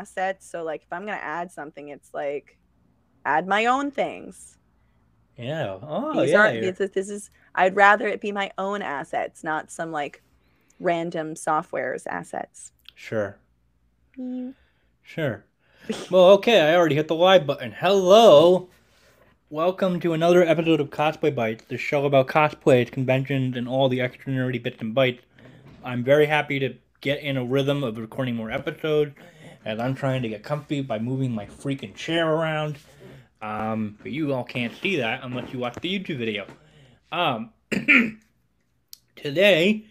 assets. So like if I'm gonna add something, it's like add my own things. Yeah. Oh, These yeah. aren't you're- this, is- this is I'd rather it be my own assets, not some like random software's assets. Sure. Mm. Sure. Well, okay, I already hit the live button. Hello. Welcome to another episode of Cosplay Bites, the show about cosplays, conventions, and all the extra nerdy bits and bytes. I'm very happy to get in a rhythm of recording more episodes, as I'm trying to get comfy by moving my freaking chair around. Um, but you all can't see that unless you watch the YouTube video. Um, today,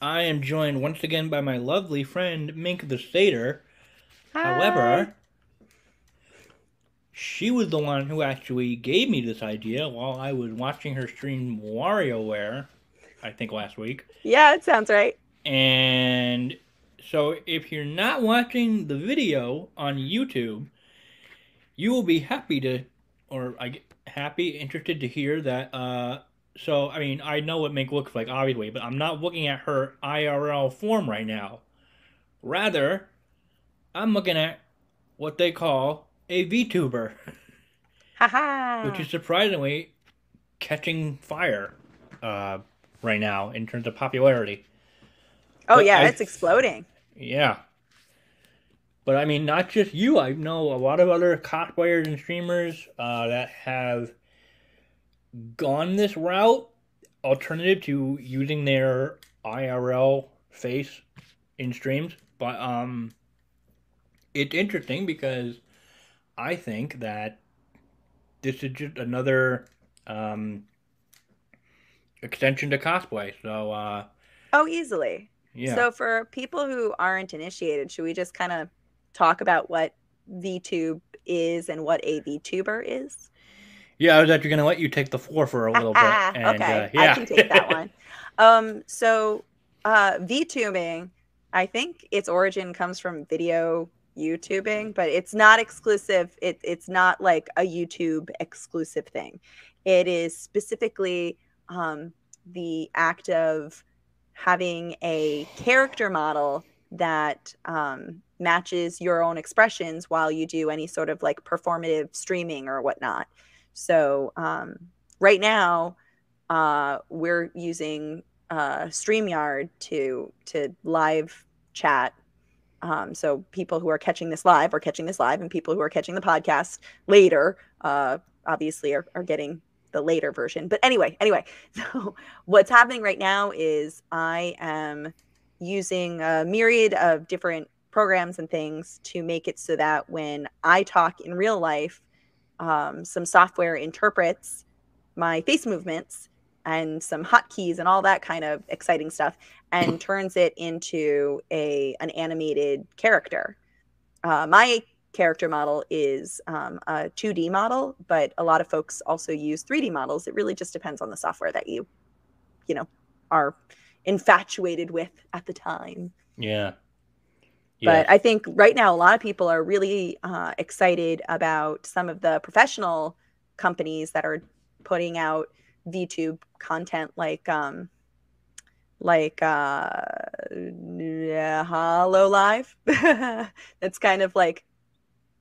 I am joined once again by my lovely friend Mink the Satyr. However, she was the one who actually gave me this idea while I was watching her stream WarioWare, I think last week. yeah, it sounds right. And so if you're not watching the video on YouTube, you will be happy to, or I get happy, interested to hear that. Uh, so I mean, I know what Mink looks like, obviously, but I'm not looking at her IRL form right now. Rather, I'm looking at what they call a VTuber, Haha. which is surprisingly catching fire uh, right now in terms of popularity. oh but yeah, I- it's exploding. Yeah. But I mean, not just you. I know a lot of other cosplayers and streamers uh, that have gone this route, alternative to using their IRL face in streams. But um, it's interesting because I think that this is just another um, extension to cosplay. So uh, Oh, easily. Yeah. So for people who aren't initiated, should we just kind of talk about what VTube is and what a VTuber is? Yeah, I was actually gonna let you take the floor for a little bit. Ah, And, okay, uh, yeah. I can take that one. Um, so uh, VTubing, I think its origin comes from video YouTubing, but it's not exclusive. It, it's not like a YouTube exclusive thing. It is specifically um, the act of having a character model that um, matches your own expressions while you do any sort of like performative streaming or whatnot. So um, right now, uh, we're using uh, Streamyard to to live chat. Um, so people who are catching this live are catching this live, and people who are catching the podcast later, uh, obviously, are, are getting the later version. But anyway, anyway, so what's happening right now is I am using a myriad of different programs and things to make it so that when I talk in real life, um, some software interprets my face movements and some hotkeys and all that kind of exciting stuff and turns it into a an animated character. Uh, my character model is um, a 2D model, but a lot of folks also use 3D models. It really just depends on the software that you, you know, are infatuated with at the time. yeah. But I think right now a lot of people are really uh, excited about some of the professional companies that are putting out VTube content, like um, like uh, yeah, Hololive. That's kind of like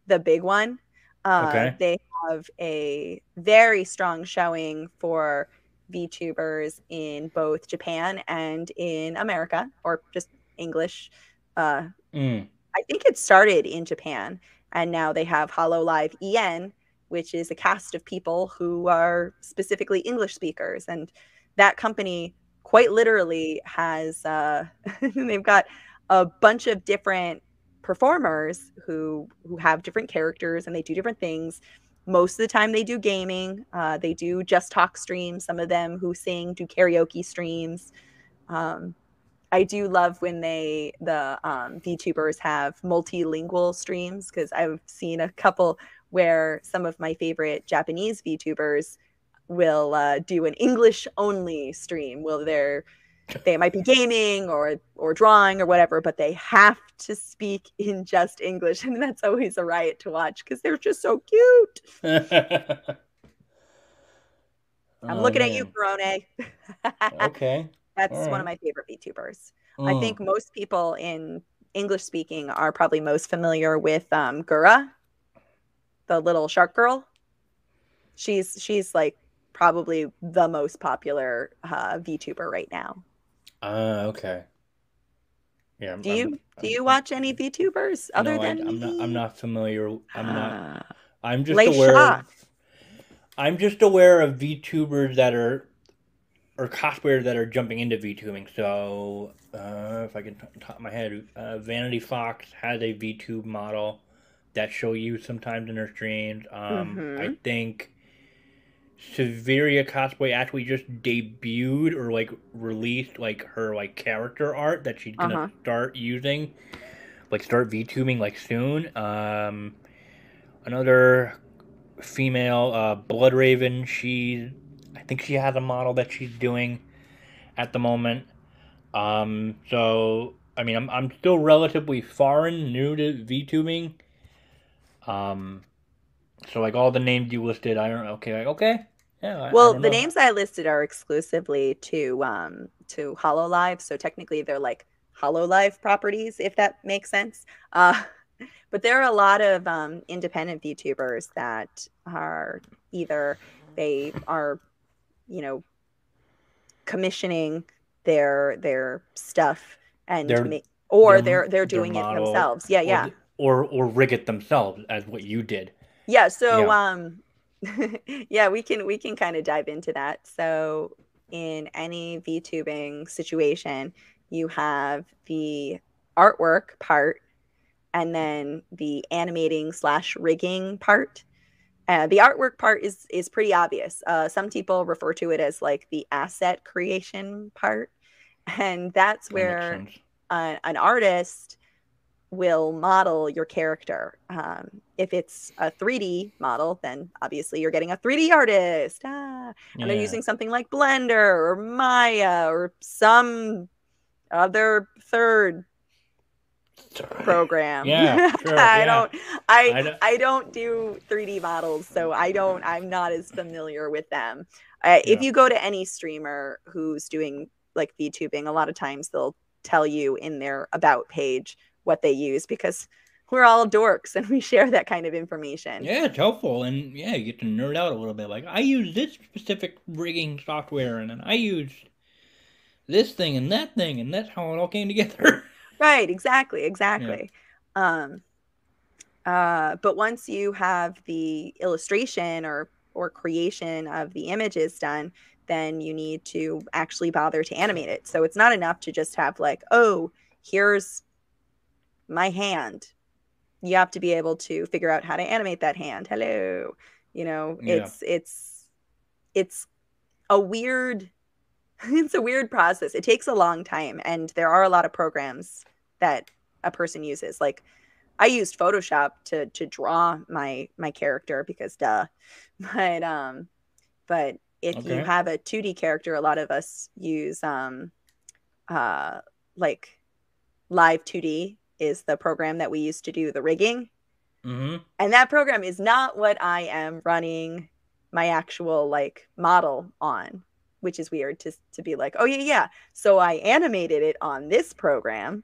the big one. Uh, Okay. They have a very strong showing for VTubers in both Japan and in America, or just English. Uh, Mm. I think it started in Japan, and now they have Hololive EN, which is a cast of people who are specifically English speakers, and that company quite literally has uh, they've got a bunch of different performers who who have different characters and they do different things. Most of the time, they do gaming. Uh, they do just talk streams. Some of them who sing do karaoke streams. Um, I do love when they the um, VTubers have multilingual streams because I've seen a couple where some of my favorite Japanese VTubers will uh, do an English only stream. Will they're they might be gaming or or drawing or whatever, but they have to speak in just English, and that's always a riot to watch because they're just so cute. I'm Oh, looking at you, man. Korone. Okay. That's All one of my favorite VTubers. I think Mm. most people in English speaking are probably most familiar with um, Gura, the little shark girl. She's she's like probably the most popular uh, VTuber right now. Uh, okay. Yeah. Do you I'm, do you I'm, watch any VTubers other no, than I, am not I'm not familiar. I'm not. Ah. I'm just aware. Of, I'm just aware of VTubers that are or cosplayers that are jumping into VTubing. So, uh, if I can t- top my head, uh, Vanity Fox has a VTube model that she'll use sometimes in her streams. Um, mm-hmm. I think Severia cosplay actually just debuted or like released like her like character art that she's gonna uh-huh. start using, like start VTubing like soon. Um, another female, uh, Blood Raven. She, I think she has a model that she's doing at the moment. Um, so I mean, I'm I'm still relatively foreign, new to VTubing. Um, so like all the names you listed, I don't. Okay, like okay, yeah. well, I the names I listed are exclusively to um to Hololive, so technically they're like Hololive properties, if that makes sense. Uh, but there are a lot of um, independent VTubers that are either they are, you know, commissioning their their stuff and Their- ma- or their- they're they're doing it themselves. Yeah, or yeah. th- or or rig it themselves as what you did. Yeah, so Yeah. um yeah, we can we can kind of dive into that. So in any VTubing situation, you have the artwork part and then the animating slash rigging part. Uh, the artwork part is is pretty obvious. Uh, some people refer to it as like the asset creation part, and that's where uh, an artist will model your character. Um, if it's a 3D model, then obviously you're getting a 3D artist. Ah, and they're using something like Blender or Maya or some other third program. Yeah, sure, I yeah. don't I I don't- I don't do 3D models, so I don't I'm not as familiar with them. Uh, If you go to any streamer who's doing like VTubing, a lot of times they'll tell you in their about page what they use because we're all dorks and we share that kind of information. Yeah, it's helpful, and yeah, you get to nerd out a little bit. Like I use this specific rigging software, and then I used this thing and that thing, and that's how it all came together. Right, exactly, exactly. Um uh but once you have the illustration or or creation of the images done, then you need to actually bother to animate it. So it's not enough to just have like, oh, here's my hand. You have to be able to figure out how to animate that hand. Hello. You know, Yeah. it's it's it's a weird it's a weird process. It takes a long time and there are a lot of programs that a person uses. Like I used Photoshop to to draw my my character because duh. But um but if you have a 2D character, a lot of us use um uh like Live2D is the program that we used to do the rigging. hmm And that program is not what I am running my actual like model on, which is weird to to be like, oh yeah, yeah. So I animated it on this program.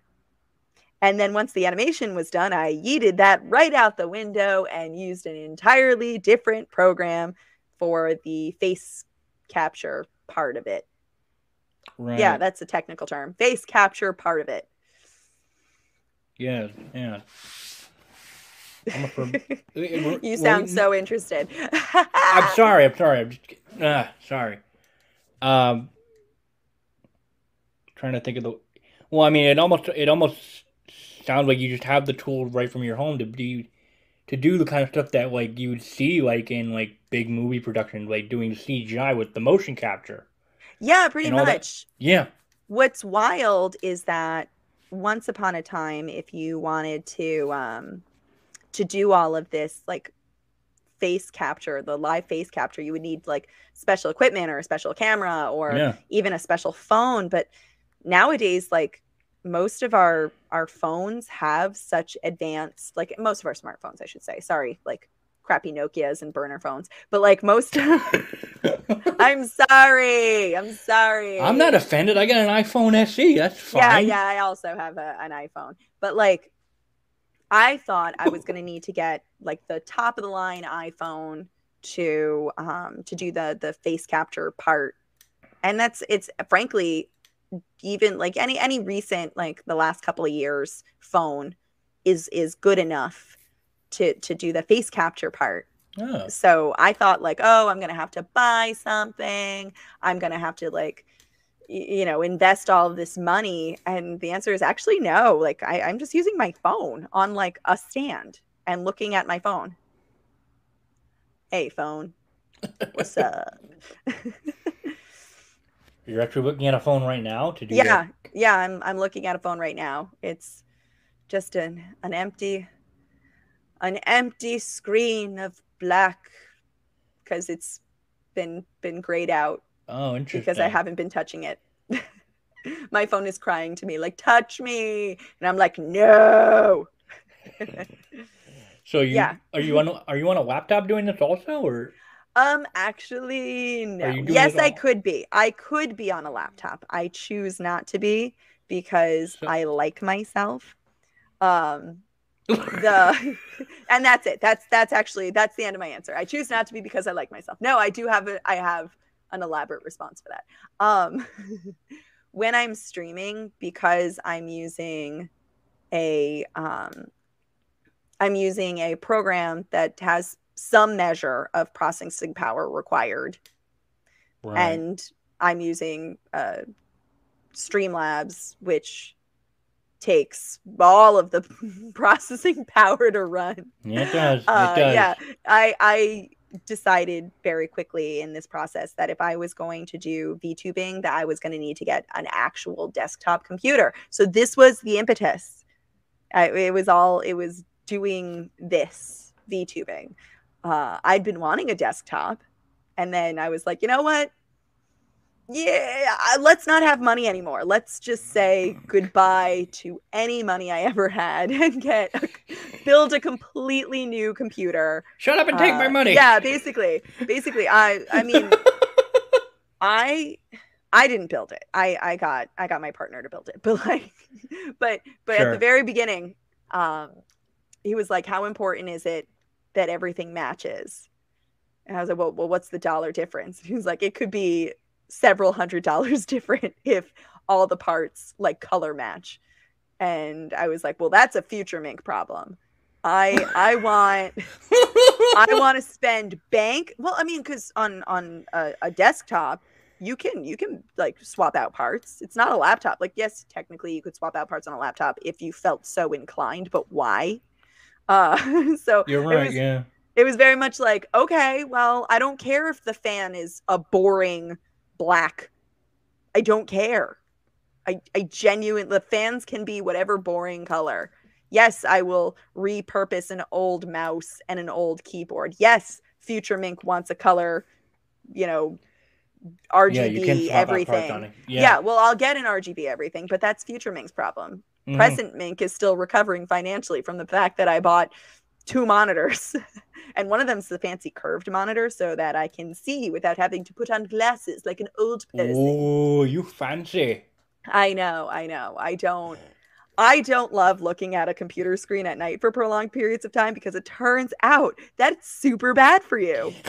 And then once the animation was done, I yeeted that right out the window and used an entirely different program for the face capture part of it. Right. Yeah, that's a technical term. Face capture part of it. Yeah. Yeah. I'm a firm- you sound so interested. I'm sorry. I'm sorry. I'm just ah, sorry. Um, trying to think of the. Well, I mean, it almost it almost sounds like you just have the tools right from your home to do to do the kind of stuff that like you would see like in like big movie productions, like doing CGI with the motion capture. Yeah, pretty all that- much. Yeah. What's wild is that once upon a time, if you wanted to um, to do all of this like face capture, the live face capture, you would need like special equipment or a special camera or Yeah. even a special phone. But nowadays, like most of our our phones have such advanced, like most of our smartphones, I should say. Sorry, like crappy Nokias and burner phones. But like most, I'm sorry. I'm sorry. I'm not offended. I got an iPhone SE. That's fine. Yeah, yeah. I also have a, an iPhone, but like, I thought I was gonna need to get like the top of the line iPhone to um to do the the face capture part, and that's it's frankly even like any any recent like the last couple of years phone is is good enough to to do the face capture part. Oh. So I thought like, oh, I'm gonna have to buy something. I'm gonna have to like, you know, invest all of this money. And the answer is actually no. Like I, I'm just using my phone on like a stand and looking at my phone. Hey phone, what's up? You're actually looking at a phone right now to do yeah, that? yeah. I'm I'm looking at a phone right now. It's just an an empty an empty screen of black because it's been been grayed out Oh, interesting. because I haven't been touching it. My phone is crying to me like touch me and I'm like no. So you Yeah. are you on a- are you on a laptop doing this also, or um actually no. Yes, I could be. I could be on a laptop. I choose not to be because So- I like myself. Um the and that's it. That's that's actually that's the end of my answer. I choose not to be because i like myself. No i do have a i have an elaborate response for that. Um when i'm streaming because i'm using a um i'm using a program that has some measure of processing power required Right. and i'm using uh streamlabs which takes all of the processing power to run. Yeah, it does. uh, it does. yeah. I i decided very quickly in this process that if i was going to do vtubing that i was going to need to get an actual desktop computer. So this was the impetus. I, it was all it was doing this vtubing. Uh, i'd been wanting a desktop and then i was like you know what yeah let's not have money anymore let's just say goodbye to any money i ever had and get a, build a completely new computer Shut up and take my uh, money. Yeah, basically, basically, I, I mean, I, I didn't build it. I, I got, I got my partner to build it. But like, but, but at the very beginning, um, he was like, "How important is it that everything matches?" And I was like, "Well, well, what's the dollar difference?" He was like, "It could be several hundred dollars different if all the parts like color match." And I was like, "Well, that's a future mink problem." I I want I want to spend bank. Well, I mean, because on on a, a desktop, you can you can like swap out parts. It's not a laptop. Like, yes, technically you could swap out parts on a laptop if you felt so inclined, but why? Uh, so You're it right. was- yeah. it was very much like, okay, well, I don't care if the fan is a boring black. I don't care. I, I genuine the fans can be whatever boring color. Yes, I will repurpose an old mouse and an old keyboard. Yes, Future Mink wants a color, you know, RGB yeah, you can swap out parts everything. it. Yeah. Yeah. well, I'll get an RGB everything, but that's Future Mink's problem. Mhm. Present Mink is still recovering financially from the fact that I bought two monitors. and one of them's the fancy curved monitor so that I can see without having to put on glasses like an old person. Oh, you fancy. I know, I know. I don't I don't love looking at a computer screen at night for prolonged periods of time because it turns out that it's super bad for you.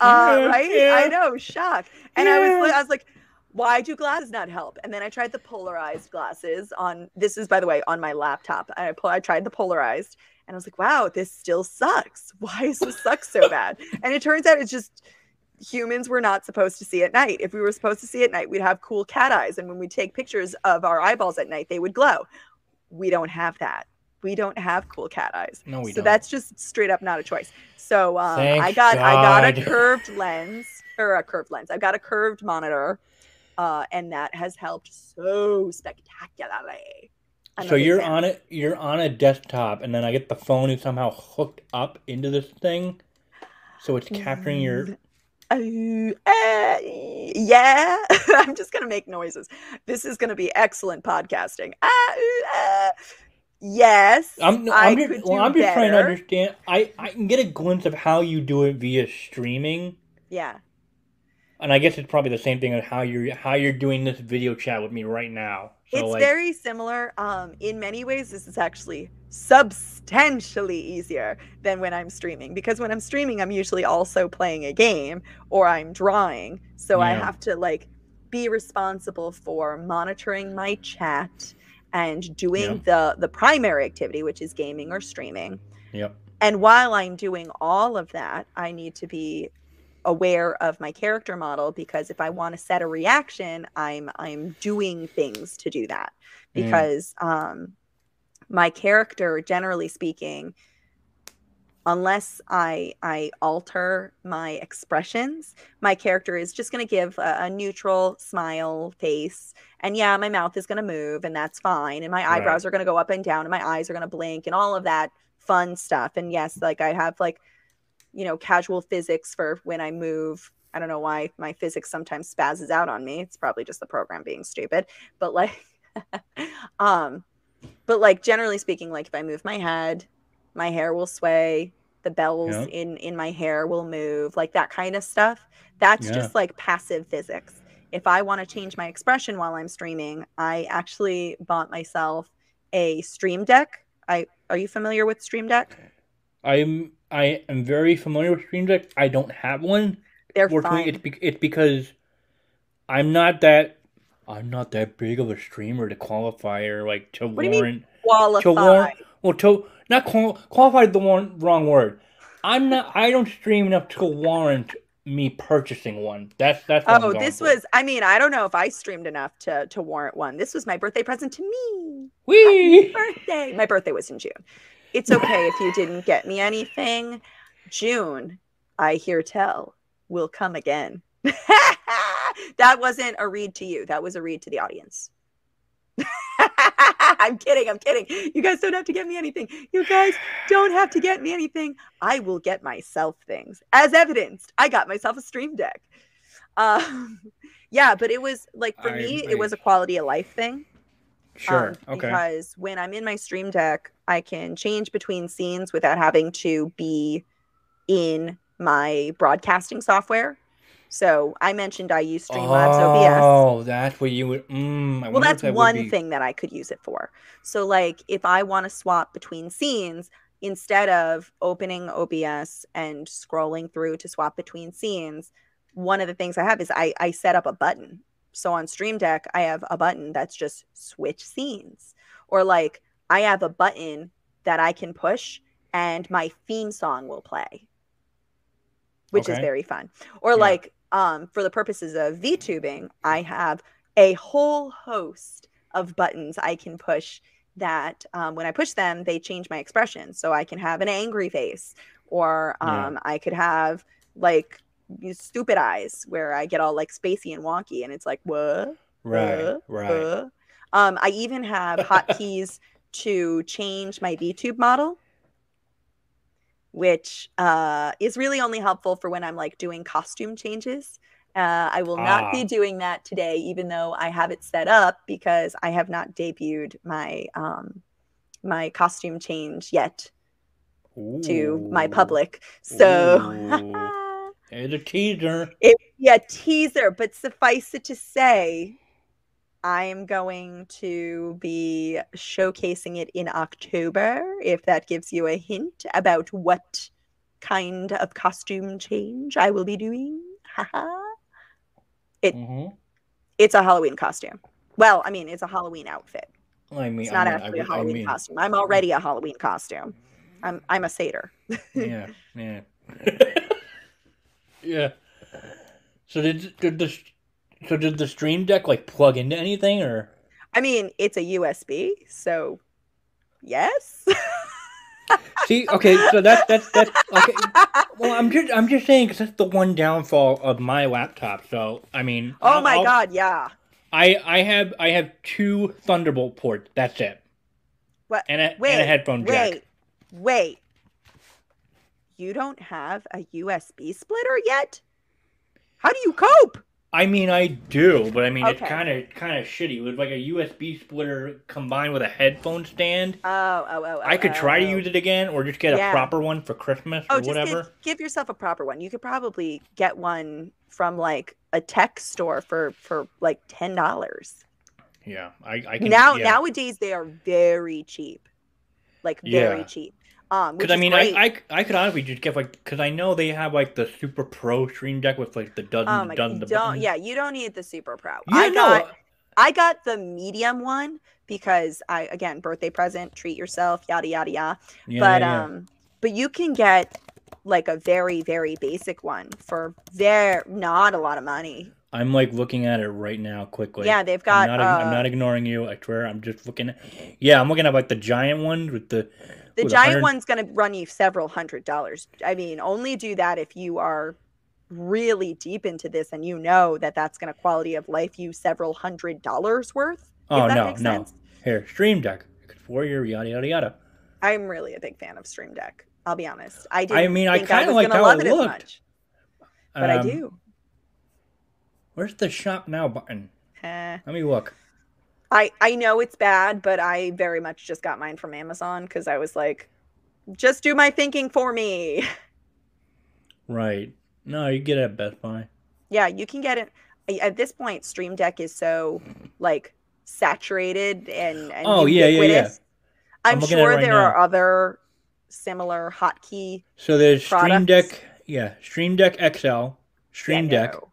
Uh, right? I know, shock. And I was I was like, why do glasses not help? And then I tried the polarized glasses on this is by the way on my laptop. I I tried the polarized and I was like, wow, this still sucks. Why does this suck so bad? And it turns out it's just humans were not supposed to see at night. If we were supposed to see at night, we'd have cool cat eyes. And when we take pictures of our eyeballs at night, they would glow. We don't have that. We don't have cool cat eyes. No, we so don't. that's just straight up not a choice. So um, I got I got a curved lens or a curved lens. I got a curved monitor, uh, and that has helped so spectacularly. So you're on it. You're on a desktop, and then I get the phone is somehow hooked up into this thing, so it's capturing your. Uh, uh, yeah, I'm just gonna make noises. This is gonna be excellent podcasting. Ooh, ah. Yes, I'm, I I'm could just, well, I'm just trying to understand. I, I can get a glimpse of how you do it via streaming, Yeah, and I guess it's probably the same thing as how you're how you're doing this video chat with me right now. So it's like, very similar. Um, in many ways, this is actually substantially easier than when I'm streaming because when I'm streaming, I'm usually also playing a game or I'm drawing, so I have to like be responsible for monitoring my chat and doing the the primary activity, which is gaming or streaming. Yep. And while I'm doing all of that, I need to be aware of my character model because if I want to set a reaction, I'm I'm doing things to do that. Mm. Because um my character, generally speaking, unless I I alter my expressions, my character is just going to give a, a neutral smile face. And yeah, my mouth is going to move, and that's fine. And my Right. eyebrows are going to go up and down, and my eyes are going to blink, and all of that fun stuff. And yes, like I have like, you know, casual physics for when I move. I don't know why my physics sometimes spazzes out on me. It's probably just the program being stupid. But like, um, but like generally speaking, like if I move my head, my hair will sway. The bells Yeah. in in my hair will move, like that kind of stuff. That's Yeah. just like passive physics. If I want to change my expression while I'm streaming, I actually bought myself a Stream Deck. I are you familiar with Stream Deck? I'm I am very familiar with Stream Deck. I don't have one. They're Fortunately, fine. it's be- it's because I'm not that I'm not that big of a streamer to qualify or like to What do you mean? warrant Qualified. to warrant well to not qual- qualified the one wrong word. I'm not. I don't stream enough to warrant me purchasing one. That's that's. What I'm Oh, this for. was I mean, I don't know if I streamed enough to to warrant one. This was my birthday present to me. Whee! Birthday. My birthday was in June. It's okay if you didn't get me anything. June, I hear tell, will come again. that wasn't a read to you. That was a read to the audience. I'm kidding. I'm kidding. You guys don't have to get me anything. You guys don't have to get me anything. I will get myself things. As evidenced, I got myself a stream deck. Um, yeah, but it was like for I- me, I- it was a quality of life thing. Sure. um, okay. Because when I'm in my stream deck, I can change between scenes without having to be in my broadcasting software. So I mentioned I use Streamlabs OBS. Oh, that's what you would. Mm, I Well, that's that one be- thing that I could use it for. So, like, if I want to swap between scenes, instead of opening OBS and scrolling through to swap between scenes, one of the things I have is I, I set up a button. So on Stream Deck, I have a button that's just switch scenes. Or, like, I have a button that I can push and my theme song will play, which is very fun. Or, Yeah. like, um, for the purposes of VTubing, I have a whole host of buttons I can push that um, when I push them, they change my expression. So I can have an angry face, or Yeah. um, I could have like stupid eyes where I get all like spacey and wonky, and it's like, what? Right. Uh, right. Uh. Um, I even have hotkeys to change my VTube model, which uh, is really only helpful for when I'm like doing costume changes. Uh, I will not be Ah. doing that today, even though I have it set up because I have not debuted my um, my costume change yet to my public. So Ooh. It's a teaser. it yeah teaser but suffice it to say i am going to be showcasing it in october if that gives you a hint about what kind of costume change i will be doing. Haha. It- hmm it's a halloween costume. Well i mean it's a halloween outfit. I mean, it's not I mean, actually I, a halloween I mean, costume. I'm already a halloween costume. I'm i'm a satyr. Yeah, yeah, yeah. So did did the so did the stream deck like plug into anything or? i mean it's a usb so yes See, okay, so that's that's that's okay. Well, I'm just I'm just saying because that's the one downfall of my laptop. So I mean, oh I'll- my I'll- god yeah I I have I have two Thunderbolt ports. That's it. What? And a Wait, and a headphone jack. Wait, wait. You don't have a USB splitter yet? How do you cope? I mean, I do, but I mean, it's kind of kind of shitty. It was like a USB splitter combined with a headphone stand. Oh, oh, oh. I could oh, try to oh, oh. use it again, or just get a proper one for Christmas Oh, or just whatever. give, give yourself a proper one. You could probably get one from like a tech store for for like ten dollars. Yeah, I, I can Now yeah. nowadays they are very cheap, like very Yeah. cheap. Um, Because I mean. I, I I could honestly just get like because I know they have like the Super Pro Stream Deck with like the dozen dozens god, don't buttons. yeah, you don't need the Super Pro. Yeah, I no, got I got the medium one because I again birthday present, treat yourself, yada yada yada. yeah, but yeah, um, but you can get like a very very basic one for there not a lot of money. I'm like looking at it right now quickly. yeah, they've got. I'm not, uh, I'm not ignoring you. I swear. I'm just looking. At, yeah, I'm looking at like the giant ones with the. The giant 100 one's going to run you several hundred dollars. I mean, only do that if you are really deep into this and you know that that's going to quality of life you several hundred dollars worth. Oh if that no, no. sense. Here, Stream Deck for your yada yada yada. I'm really a big fan of Stream Deck. I'll be honest. I didn't I mean, I I, was liked gonna how love it it, much, but I Um, do. Where's the shop now button? Eh. Let me look. I I know it's bad, but I very much just got mine from Amazon because I was like, just do my thinking for me. Right. No, you get it at Best Buy. Yeah, you can get it at this point. Stream Deck is so like saturated and, and Oh, yeah, yeah, yeah. I'm I'm, looking at it sure right there now. are other similar hotkey. So there's Stream Deck. Yeah, Stream Deck XL, Stream Yeah, Deck, no.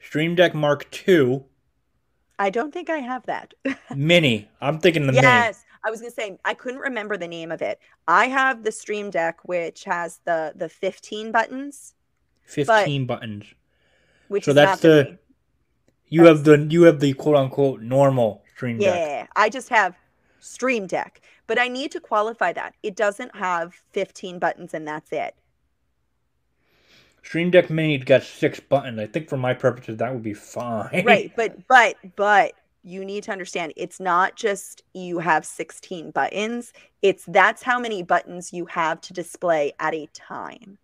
Stream Deck Mark II, I don't think I have that. Mini. I'm thinking the mini. yes, I was gonna say I couldn't remember the name of it. I have the Stream Deck, which has the the 15 buttons, Mini. 15 buttons. which So is that's the- mini. You have the you have the quote unquote normal Stream Deck. Yeah, I just have Stream Deck, but I need to qualify that. It doesn't have 15 buttons and that's it. Stream Deck Mini's got six buttons. I think for my purposes that would be fine. Right, but but but you need to understand it's not just you have 16 buttons. It's that's how many buttons you have to display at a time.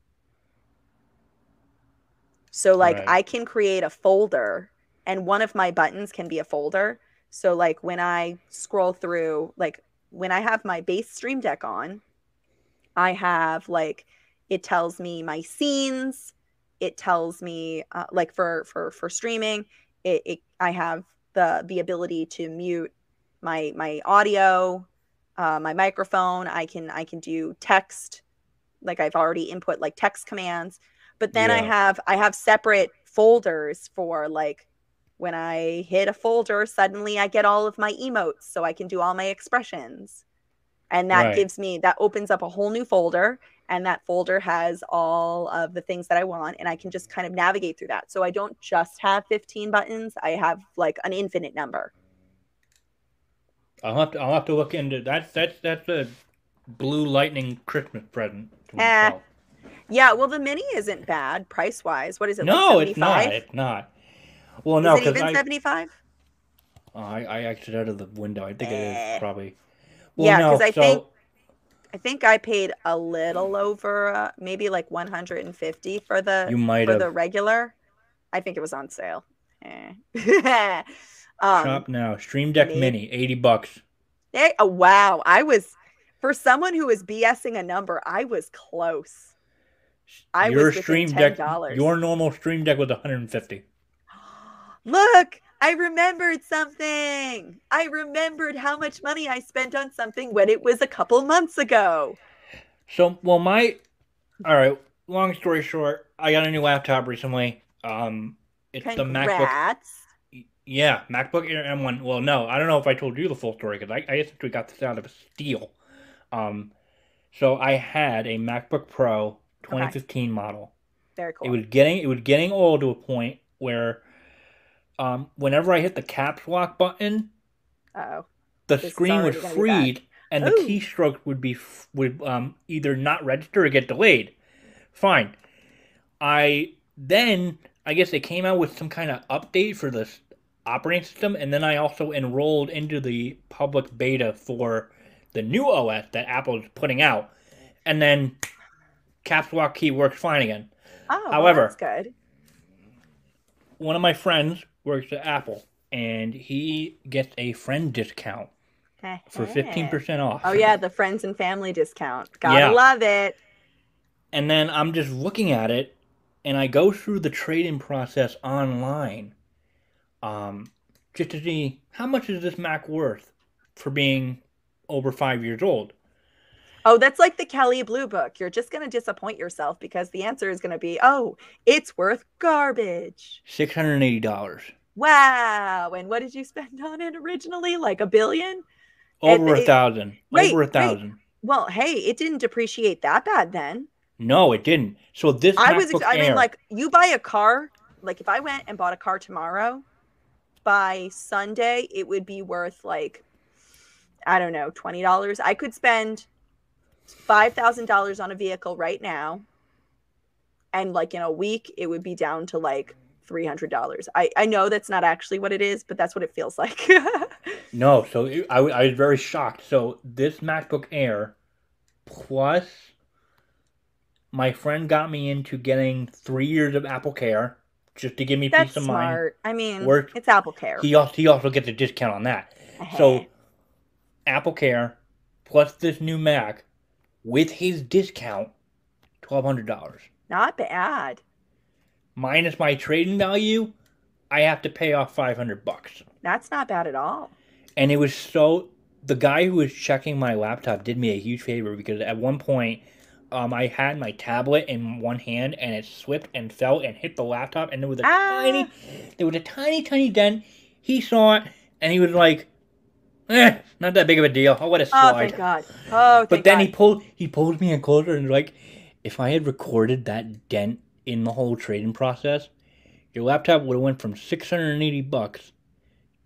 So like Right. I can create a folder and one of my buttons can be a folder. So like when I scroll through like when I have my base stream deck on, I have like it tells me my scenes, it tells me uh, like for for for streaming, it, it I have the the ability to mute my my audio, uh, my microphone. I can I can do text, like I've already input like text commands. But then I have I have separate folders for like when I hit a folder, suddenly I get all of my emotes, so I can do all my expressions, and that Right. gives me that opens up a whole new folder and that folder has all of the things that I want and I can just kind of navigate through that. So I don't just have 15 buttons, I have like an infinite number. I'll have to I'll have to look into that. That's that's a blue lightning Christmas present Eh. Yeah, well the mini isn't bad price wise. What is it? No, like it's not. 75? It's not. Well, no, is it even 75? oh, I I exited out of the window. I think it Eh. is probably. Yeah, no, 'cause I so- think- I think I paid a little over uh, maybe like 150 for the you might for have the regular. I think it was on sale. Eh. um, shop now. Stream Deck maybe- Mini, eighty bucks. eh, oh, wow, I was for someone who was BSing a number, I was close. I your was Stream Deck, $10. your normal Stream Deck was one hundred and fifty. Look, I remembered something. I remembered how much money I spent on something when it was a couple months ago. So, well, my all right. Long story short, I got a new laptop recently. Um, it's the MacBook. Congrats. Yeah, MacBook Air M1. Well, no, I don't know if I told you the full story because I, I essentially got this out of a steal. Um, so I had a MacBook Pro 2015 model. Very cool. It was getting it was getting old to a point where, um, whenever I hit the caps lock button, oh. the This screen would freeze and the Ooh. keystroke would be f- would um either not register or get delayed. Fine. I then I guess they came out with some kind of update for this operating system, and then I also enrolled into the public beta for the new OS that Apple is putting out, and then caps lock key works fine again. Oh, well, However- that's good. one of my friends works at Apple, and he gets a friend discount for fifteen percent off. Oh yeah, the friends and family discount. Gotta yeah. love it. And then I'm just looking at it, and I go through the trading process online, um, just to see how much is this Mac worth for being over five years old. Oh, that's like the Kelley Blue Book. You're just going to disappoint yourself because the answer is going to be, oh, it's worth garbage. $680. Wow. And what did you spend on it originally? Like a billion? over a it- thousand, over a thousand. Well, hey, it didn't depreciate that bad then. No, it didn't. So this I was, MacBook I mean, Air- like, you buy a car, like, if I went and bought a car tomorrow, by Sunday, it would be worth, like, I don't know, $20. I could spend $5,000 on a vehicle right now. And, like, in a week, it would be down to, like, $300. I, I know that's not actually what it is, but that's what it feels like. No, so I, I, was very shocked. So this MacBook Air plus my friend got me into getting three years of Apple Care just to give me that's peace of mind. smart. I mean, Work- it's Apple Care. He also he also gets a discount on that. So Apple Care plus this new Mac with his discount, twelve hundred dollars. not bad. Minus my trading value, I have to pay off five hundred bucks. That's not bad at all. and it was so the guy who was checking my laptop did me a huge favor because at one point um, I had my tablet in one hand and it slipped and fell and hit the laptop and there was a Ah. tiny there was a tiny tiny dent. He saw it and he was like, "Eh, not that big of a deal. I'll let it Oh, slide." thank God. Oh, thank but then God. he pulled he pulled me in closer and was like, "If I had recorded that dent in the whole trading process, your laptop would have went from six hundred and eighty bucks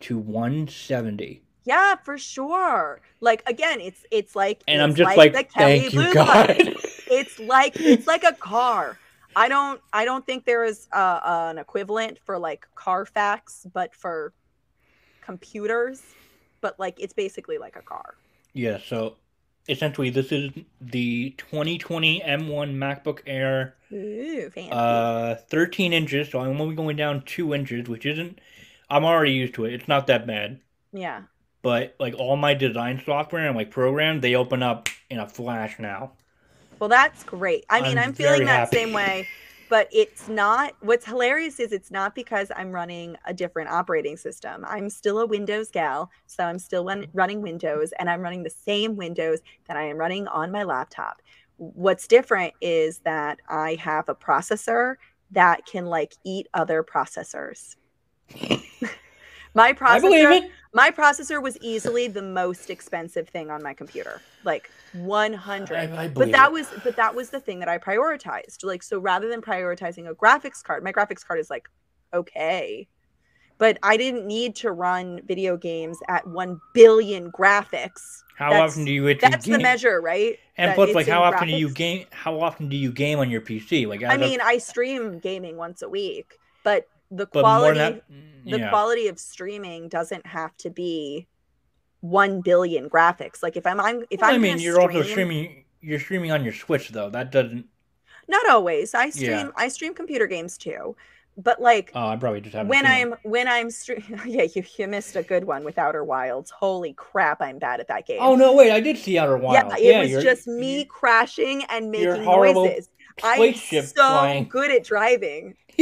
to one seventy. Yeah, for sure. Like again, it's it's like And I'm just like, the Kelley thank you, Blue God. Book. It's like it's like a car. I don't I don't think there is uh, an equivalent for like Carfax, but for computers. But like it's basically like a car. Yeah, so essentially this is the 2020 M1 MacBook Air, Ooh, fancy. uh, 13 inches. So I'm only going down two inches, which isn't. I'm already used to it. It's not that bad. yeah. But like all my design software and like program, they open up in a flash now. Well, that's great. I mean, I'm I'm, feeling that happy. same way, but it's not. What's hilarious is it's not because I'm running a different operating system. I'm still a Windows gal, so I'm still run, running Windows, and I'm running the same Windows that I am running on my laptop. What's different is that I have a processor that can like eat other processors. my processor I believe it. my processor was easily the most expensive thing on my computer like 100 I, I but that it. was but that was the thing that i prioritized like so rather than prioritizing a graphics card my graphics card is like okay but i didn't need to run video games at 1 billion graphics How that's- often do you actually that's game? the measure right And that plus, like, how often do you game? How often do you game on your PC? Like, i a- mean i stream gaming once a week but the but quality than that, mm. the yeah. quality of streaming doesn't have to be 1 billion graphics like if i'm, I'm if Well, i'm I mean, you're also stream- streaming. You're streaming on your Switch though. That doesn't. not always i stream Yeah. i stream computer games too but like Oh, I probably just haven't. when i'm when i'm stream yeah you, you missed a good one with outer wilds holy crap i'm bad at that game Oh no! Wait, I did see Outer Wilds. yeah it was just me crashing and making noises i'm so flying. good at driving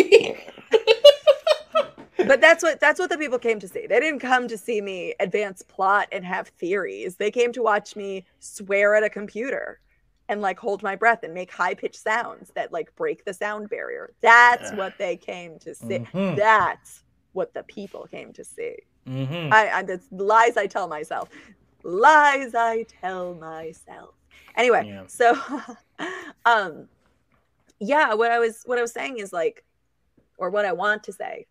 but that's what that's what the people came to see they didn't come to see me advance plot and have theories they came to watch me swear at a computer and like hold my breath and make high pitched sounds that like break the sound barrier that's what they came to see Mhm. that's what the people came to see Mhm. I, I that's lies I tell myself. Lies I tell myself. Anyway, Yeah. so um yeah, what I was what I was saying is like or what I want to say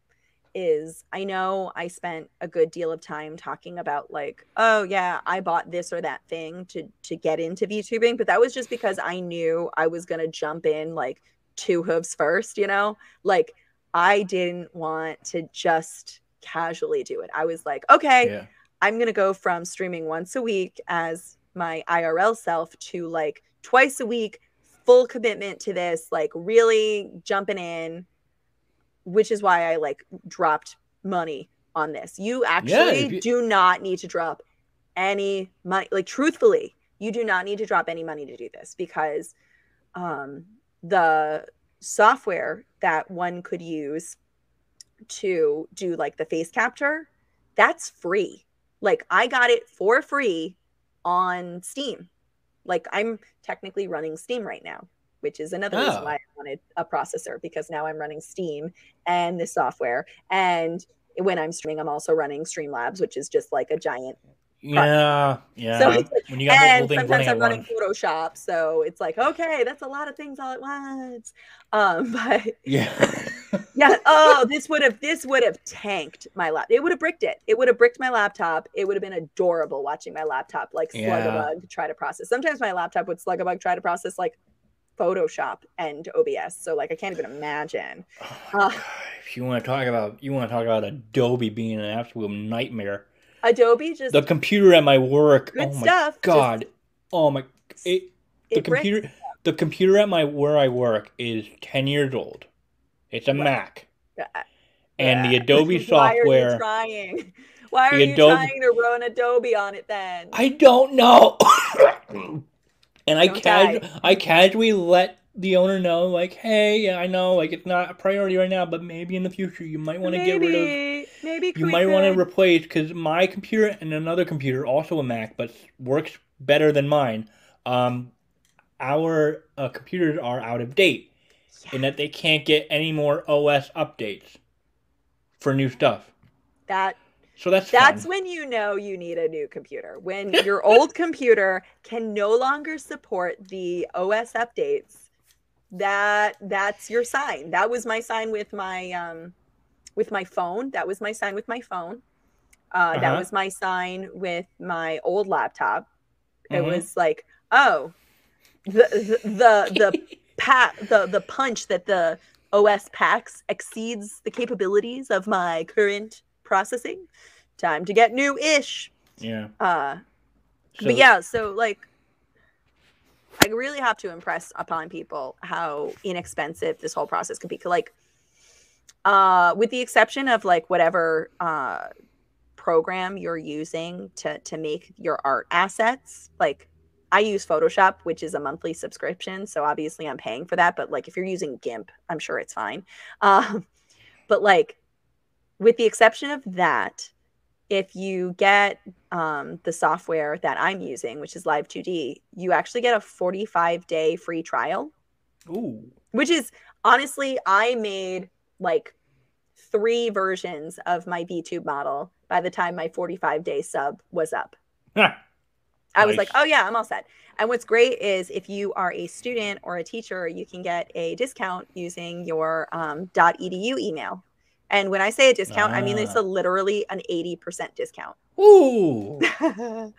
is I know I spent a good deal of time talking about like, oh yeah, I bought this or that thing to to get into VTubing, but that was just because I knew I was gonna jump in like two hooves first, you know? Like I didn't want to just casually do it. I was like, okay, Yeah. I'm going to go from streaming once a week as my IRL self to like twice a week, full commitment to this, like really jumping in, which is why I like dropped money on this. You actually you- do not need to drop any money. Like truthfully, you do not need to drop any money to do this because um, the software that one could use to do like the face capture, that's free. Like I got it for free on Steam. Like I'm technically running Steam right now, which is another reason Oh. why I wanted a processor because now I'm running Steam and this software. And when I'm streaming, I'm also running Streamlabs, which is just like a giant. Yeah, yeah. So it's when you got and multiple things sometimes running I'm at running once. Photoshop, so it's like okay, that's a lot of things all at once. Um, but Yeah. yeah. Oh, this would have this would have tanked my lap. It would have bricked it. It would have bricked my laptop. It would have been adorable watching my laptop like slug Yeah. a bug try to process. Sometimes my laptop would slug a bug try to process like Photoshop and OBS. So like I can't even imagine. Oh Uh, If you want to talk about you want to talk about Adobe being an absolute nightmare. Adobe just The computer at my work. good oh my stuff. just- god. oh my it, the it bricks. computer the computer at my where I work is 10 years old. It's a What? Mac. Uh, And the Adobe Why are you software trying? Why are The you Adobe- trying to run Adobe on it then? I don't know. and I Don't casu- die. I casually let the owner know, like, hey, yeah, I know, like, it's not a priority right now, but maybe in the future you might want to get rid of. maybe, maybe You might want to replace because my computer and another computer, also a Mac, but works better than mine. Um, our uh, computers are out of date in that they can't get any more OS updates for new stuff. that So that's That's fun. when you know you need a new computer. When your old computer can no longer support the OS updates, that that's your sign. That was my sign with my um with my phone. That was my sign with my phone. Uh, That Uh-huh. was my sign with my old laptop. It Mhm. was like, oh, the the the, the pa- the the punch that the OS packs exceeds the capabilities of my current processing. Time to get new ish. yeah. Uh, So, but yeah, so like, I really have to impress upon people how inexpensive this whole process can be. Like, uh, with the exception of like whatever uh, program you're using to to make your art assets, like I use Photoshop, which is a monthly subscription, so obviously I'm paying for that. But like, if you're using GIMP, I'm sure it's fine. Um, but like, with the exception of that, if you get um, the software that I'm using, which is Live2D, you actually get a 45 day free trial, Ooh. which is honestly, I made like three versions of my VTube model by the time my 45 day sub was up. I was like, oh yeah, I'm all set. And what's great is if you are a student or a teacher, you can get a discount using your um, .edu email. And when I say a discount, I mean it's Ah. a literally an 80% discount. Ooh.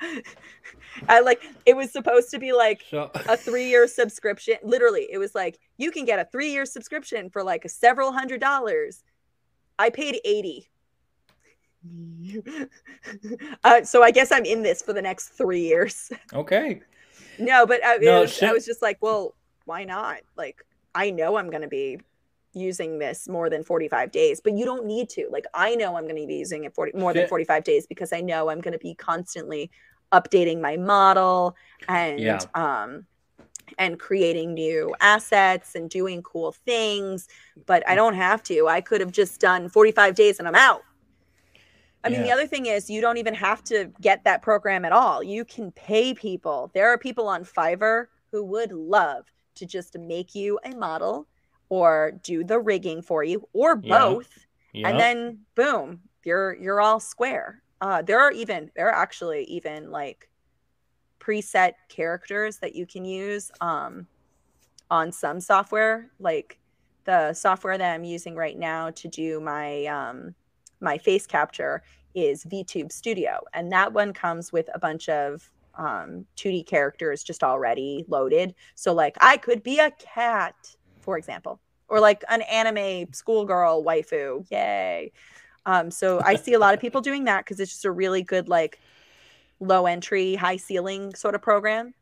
I like it was supposed to be like So a three year subscription. Literally, it was like you can get a three year subscription for like several hundred dollars. I paid 80. uh, so I guess I'm in this for the next three years. okay. no, but I, No, was, I was just like, well, why not? Like, I know I'm going to be using this more than 45 days, but you don't need to. Like, I know I'm going to be using it 40, more than 45 days because I know I'm going to be constantly updating my model and Yeah. um and creating new assets and doing cool things but Mm. i don't have to i could have just done 45 days and i'm out i mean the other thing is you don't even have to get that program at all you can pay people there are people on fiverr who would love to just make you a model or do the rigging for you or Yeah. both Yeah. and then boom you're you're all square uh there are even there are actually even like preset characters that you can use um on some software like the software that i'm using right now to do my um my face capture is vtube studio and that one comes with a bunch of um 2d characters just already loaded so like i could be a cat for example or like an anime schoolgirl waifu yay um, so I see a lot of people doing that because it's just a really good like low entry, high ceiling sort of program.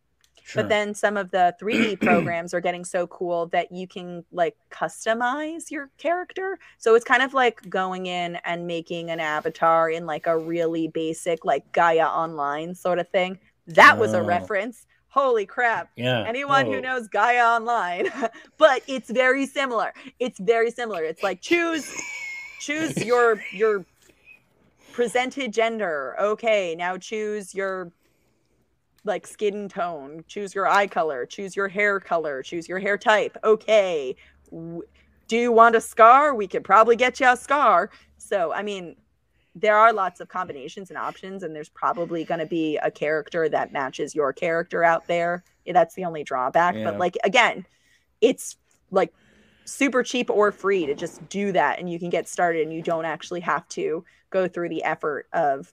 Sure. But then some of the 3D programs are getting so cool that you can like customize your character. So it's kind of like going in and making an avatar in like a really basic like Gaia Online sort of thing. That was a Oh. reference. Holy crap. yeah. Anyone Oh. who knows Gaia Online, but it's very similar. It's very similar. It's like choose choose your your presented gender. Okay, now choose your like skin tone, choose your eye color, choose your hair color, choose your hair type. Okay. Do you want a scar? We could probably get you a scar. So, I mean, there are lots of combinations and options, and there's probably going to be a character that matches your character out there. That's the only drawback. Yeah. But, like, again, it's like super cheap or free to just do that, and you can get started, and you don't actually have to go through the effort of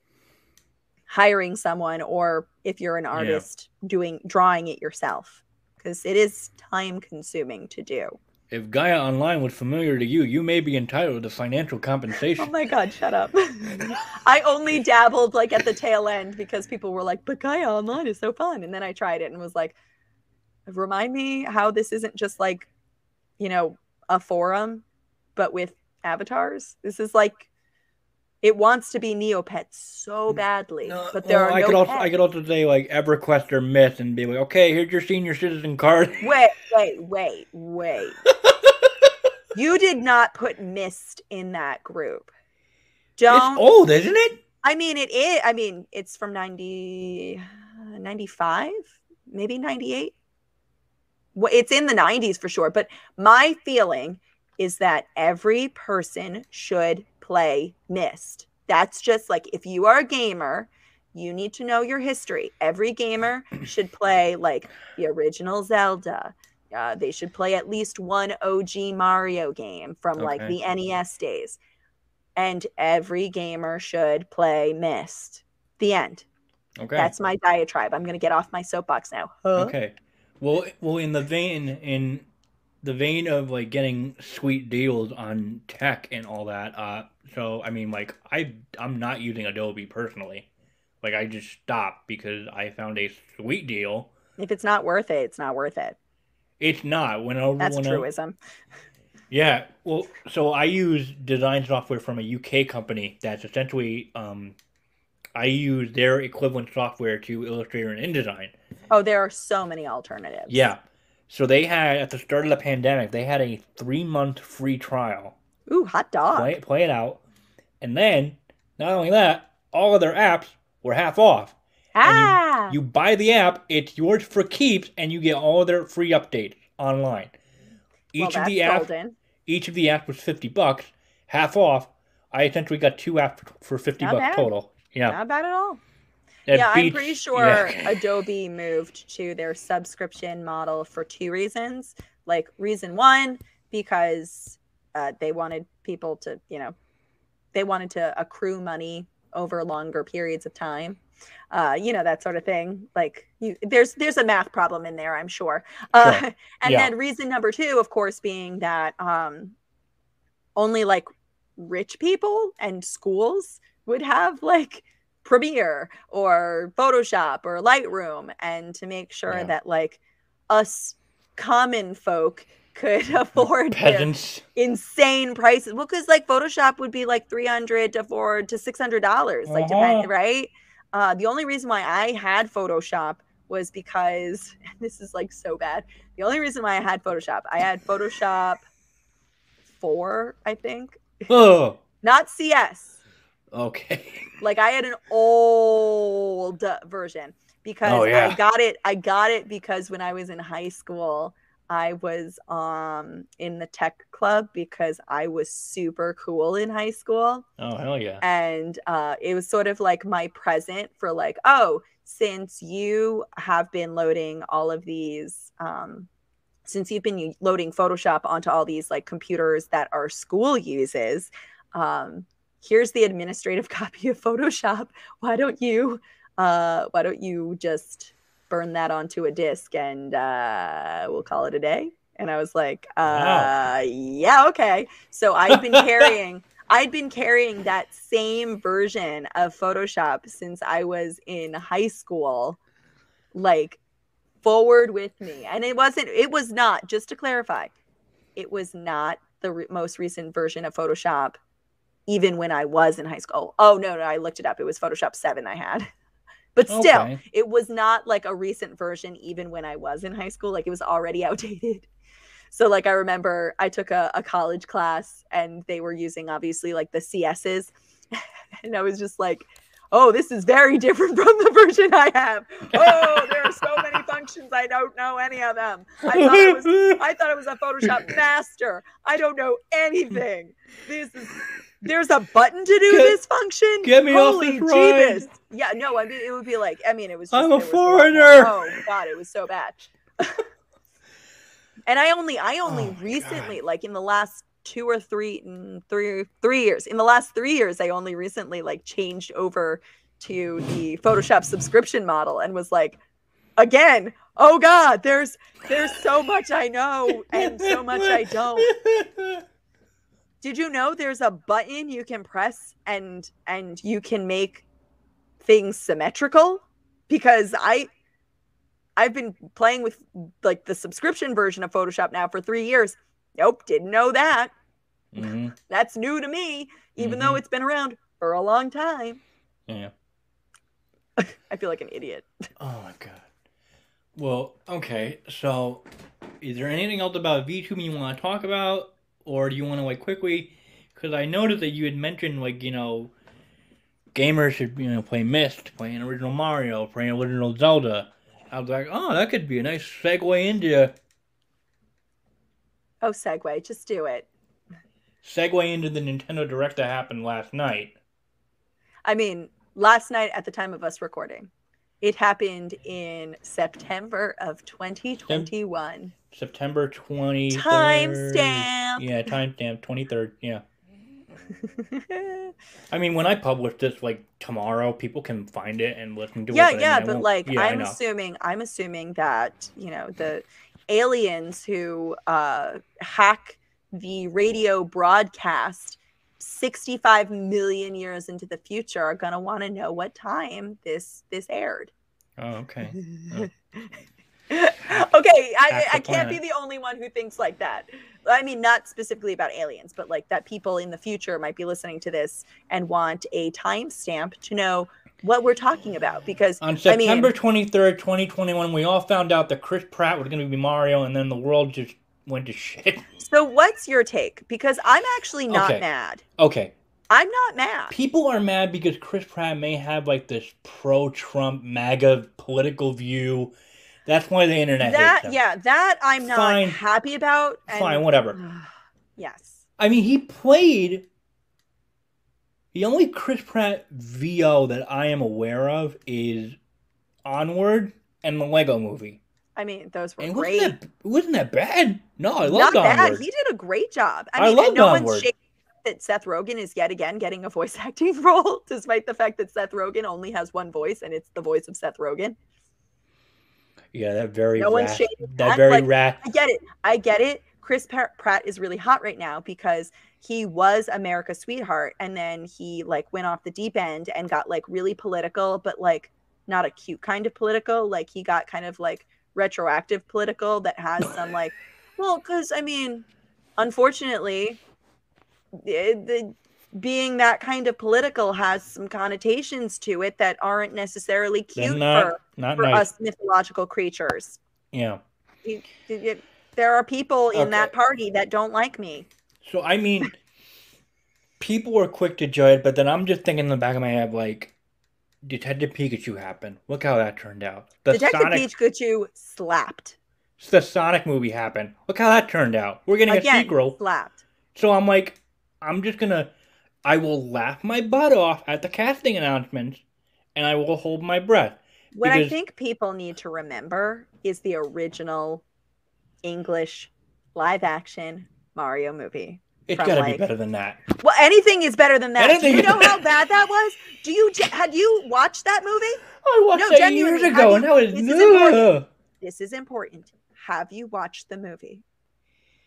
hiring someone or if you're an artist doing drawing it yourself because it is time consuming to do If Gaia Online was familiar to you, you may be entitled to financial compensation. oh my god shut up i only dabbled like at the tail end because people were like but gaia online is so fun and then i tried it and was like remind me how this isn't just like you know a forum but with avatars this is like it wants to be neopets so mm. badly No, but there well, are I no could also pets. I could also say like EverQuest or Myst and be like, okay, here's your senior citizen card. Wait, wait, wait, wait. You did not put Myst in that group. Don't. It's old, isn't it? I mean, it is. I mean, it's from 90, 95, maybe 98. Well, it's in the 90s for sure. But my feeling is that every person should play Myst. That's just like if you are a gamer, you need to know your history. Every gamer should play like the original Zelda. Uh, they should play at least one OG Mario game from like the NES days. And every gamer should play Myst. The end. Okay. That's my diatribe. I'm going to get off my soapbox now. Huh? Okay. Well, well, in the vein in the vein of like getting sweet deals on tech and all that. Uh, so I mean, like I I'm not using Adobe personally. Like I just stopped because I found a sweet deal. If it's not worth it, it's not worth it. It's not when I That's truism. Yeah, well, so I use design software from a UK company that's essentially um, I use their equivalent software to Illustrator and InDesign. Oh, there are so many alternatives. Yeah, so they had at the start of the pandemic they had a three month free trial. Ooh, hot dog. Play play it out, and then not only that, all of their apps were half off. ah. You buy the app, it's yours for keeps, and you get all their free updates online. Each well, of the apps each of the apps was 50 bucks half off i essentially got two apps for 50 Not bucks bad. total yeah Not bad at all. that yeah, I'm pretty sure yeah. Adobe moved to their subscription model for two reasons. Like, reason one, because uh, they wanted people to, you know, they wanted to accrue money over longer periods of time. Uh, you know that sort of thing. Like, you, there's there's a math problem in there, I'm sure. Uh, Sure. and Yeah. then reason number two, of course, being that um, only like rich people and schools would have like Premiere or Photoshop or Lightroom, and to make sure Yeah. that like us common folk could afford peasants insane prices. Well, because like Photoshop would be like three hundred to four to six hundred dollars, like depend Uh-huh. right. Uh, the only reason why I had Photoshop was because this is like so bad. The only reason why I had Photoshop, I had Photoshop four, I think, oh not CS. okay Like I had an old version because Oh, yeah. I got it. I got it because when I was in high school, I was um in the tech club because I was super cool in high school. Oh hell yeah. And uh, it was sort of like my present for like oh since you have been loading all of these um, since you've been loading photoshop onto all these like computers that our school uses um, here's the administrative copy of photoshop. Why don't you uh, why don't you just burn that onto a disk and uh, we'll call it a day and i was like uh, Wow. yeah okay so i've been carrying I'd been carrying that same version of Photoshop since I was in high school, like forward with me. And it wasn't, it was not, just to clarify, it was not the re- most recent version of Photoshop, even when I was in high school. Oh, no, no, I looked it up. It was Photoshop 7 I had. But still, Okay. it was not like a recent version, even when I was in high school. Like it was already outdated. So, like, I remember I took a, a college class and they were using obviously like the CSs. and I was just like, oh, this is very different from the version I have. Oh, there are so many functions. I don't know any of them. I thought it was I thought it was a Photoshop master. I don't know anything. This is there's a button to do Get- this function. get me off Holy this ride. Yeah, no, I mean it would be like I mean it was. I'm a it was foreigner. Oh God, it was so bad. and I only I only Oh recently like in the last two or three mm, three three years in the last three years I only recently like changed over to the Photoshop subscription model and was like again oh god there's there's so much I know and so much I don't did you know there's a button you can press and and you can make things symmetrical because I I've been playing with like the subscription version of Photoshop now for 3 years. Nope, didn't know that. Mhm. That's new to me even though Mhm. it's been around for a long time. Yeah. I feel like an idiot. Oh my god. Well, okay. So, is there anything else about VTuber you want to talk about, or do you want to like quickly? Because I noticed that you had mentioned like you know, gamers should you know play Myst, play an original Mario, play an original Zelda. I was like, oh, that could be a nice segue into Oh, segue, just do it. segue into the Nintendo Direct that happened last night. I mean, last night at the time of us recording, it happened in September of 2021. September 23rd. Timestamp. Yeah, timestamp twenty third. Yeah. I mean, when I publish this, like tomorrow, people can find it and listen to it. yeah, I mean, yeah, I but like yeah, I'm assuming I'm assuming that, you know, the aliens who uh hack the radio broadcast 65 million years into the future are going to want to know what time this this aired. Oh, okay. okay, I, I can't be the only one who thinks like that. I mean, not specifically about aliens, but like that people in the future might be listening to this and want a timestamp to know what we're talking about. Because On I mean- September twenty third, twenty twenty one, we all found out that Chris Pratt was going to be Mario, and then the world just went to shit. so, what's your take? Because I'm actually not Okay. mad. Okay, I'm not mad. people are mad because Chris Pratt may have like this pro-Trump MAGA political view. That's why the internet That yeah, that I'm not Fine. happy about. and- Fine, whatever. yes. I mean, he played. The only Chris Pratt VO that I am aware of is Onward and the Lego Movie. I mean, those were And great. wasn't that wasn't that bad? No, I Not loved bad. Onward. He did a great job. I I mean, no one's Onward. shaking that Seth Rogen is yet again getting a voice acting role, despite the fact that Seth Rogen only has one voice, and it's the voice of Seth Rogen. Yeah, that very No rat, that very like- rat. I get it. I get it. Chris Pratt is really hot right now because he was America's sweetheart, and then he like went off the deep end and got like really political, but like not a cute kind of political. Like he got kind of like retroactive political that has some like, well, because I mean, unfortunately, eh, the, the being that kind of political has some connotations to it that aren't necessarily cute not for, not for nice. us mythological creatures Yeah. you- you- there are people in that party that don't like me. So I mean, people were quick to judge, but then I'm just thinking in the back of my head, like, Detective Pikachu happened. Look how that turned out. The Detective Sonic, Pikachu slapped the Sonic movie happened. Look how that turned out. We're getting a again. sequel. Slapped. So I'm like, I'm just gonna, I will laugh my butt off at the casting announcements, and I will hold my breath. What I think people need to remember is the original English live action Mario movie. It's From, gotta be better than that. Well, anything is better than that. Do Anything you know how bad that was? Do you had you watched that movie? I watched No, that years ago, have and you- that was this is important. This is important. Have you watched the movie?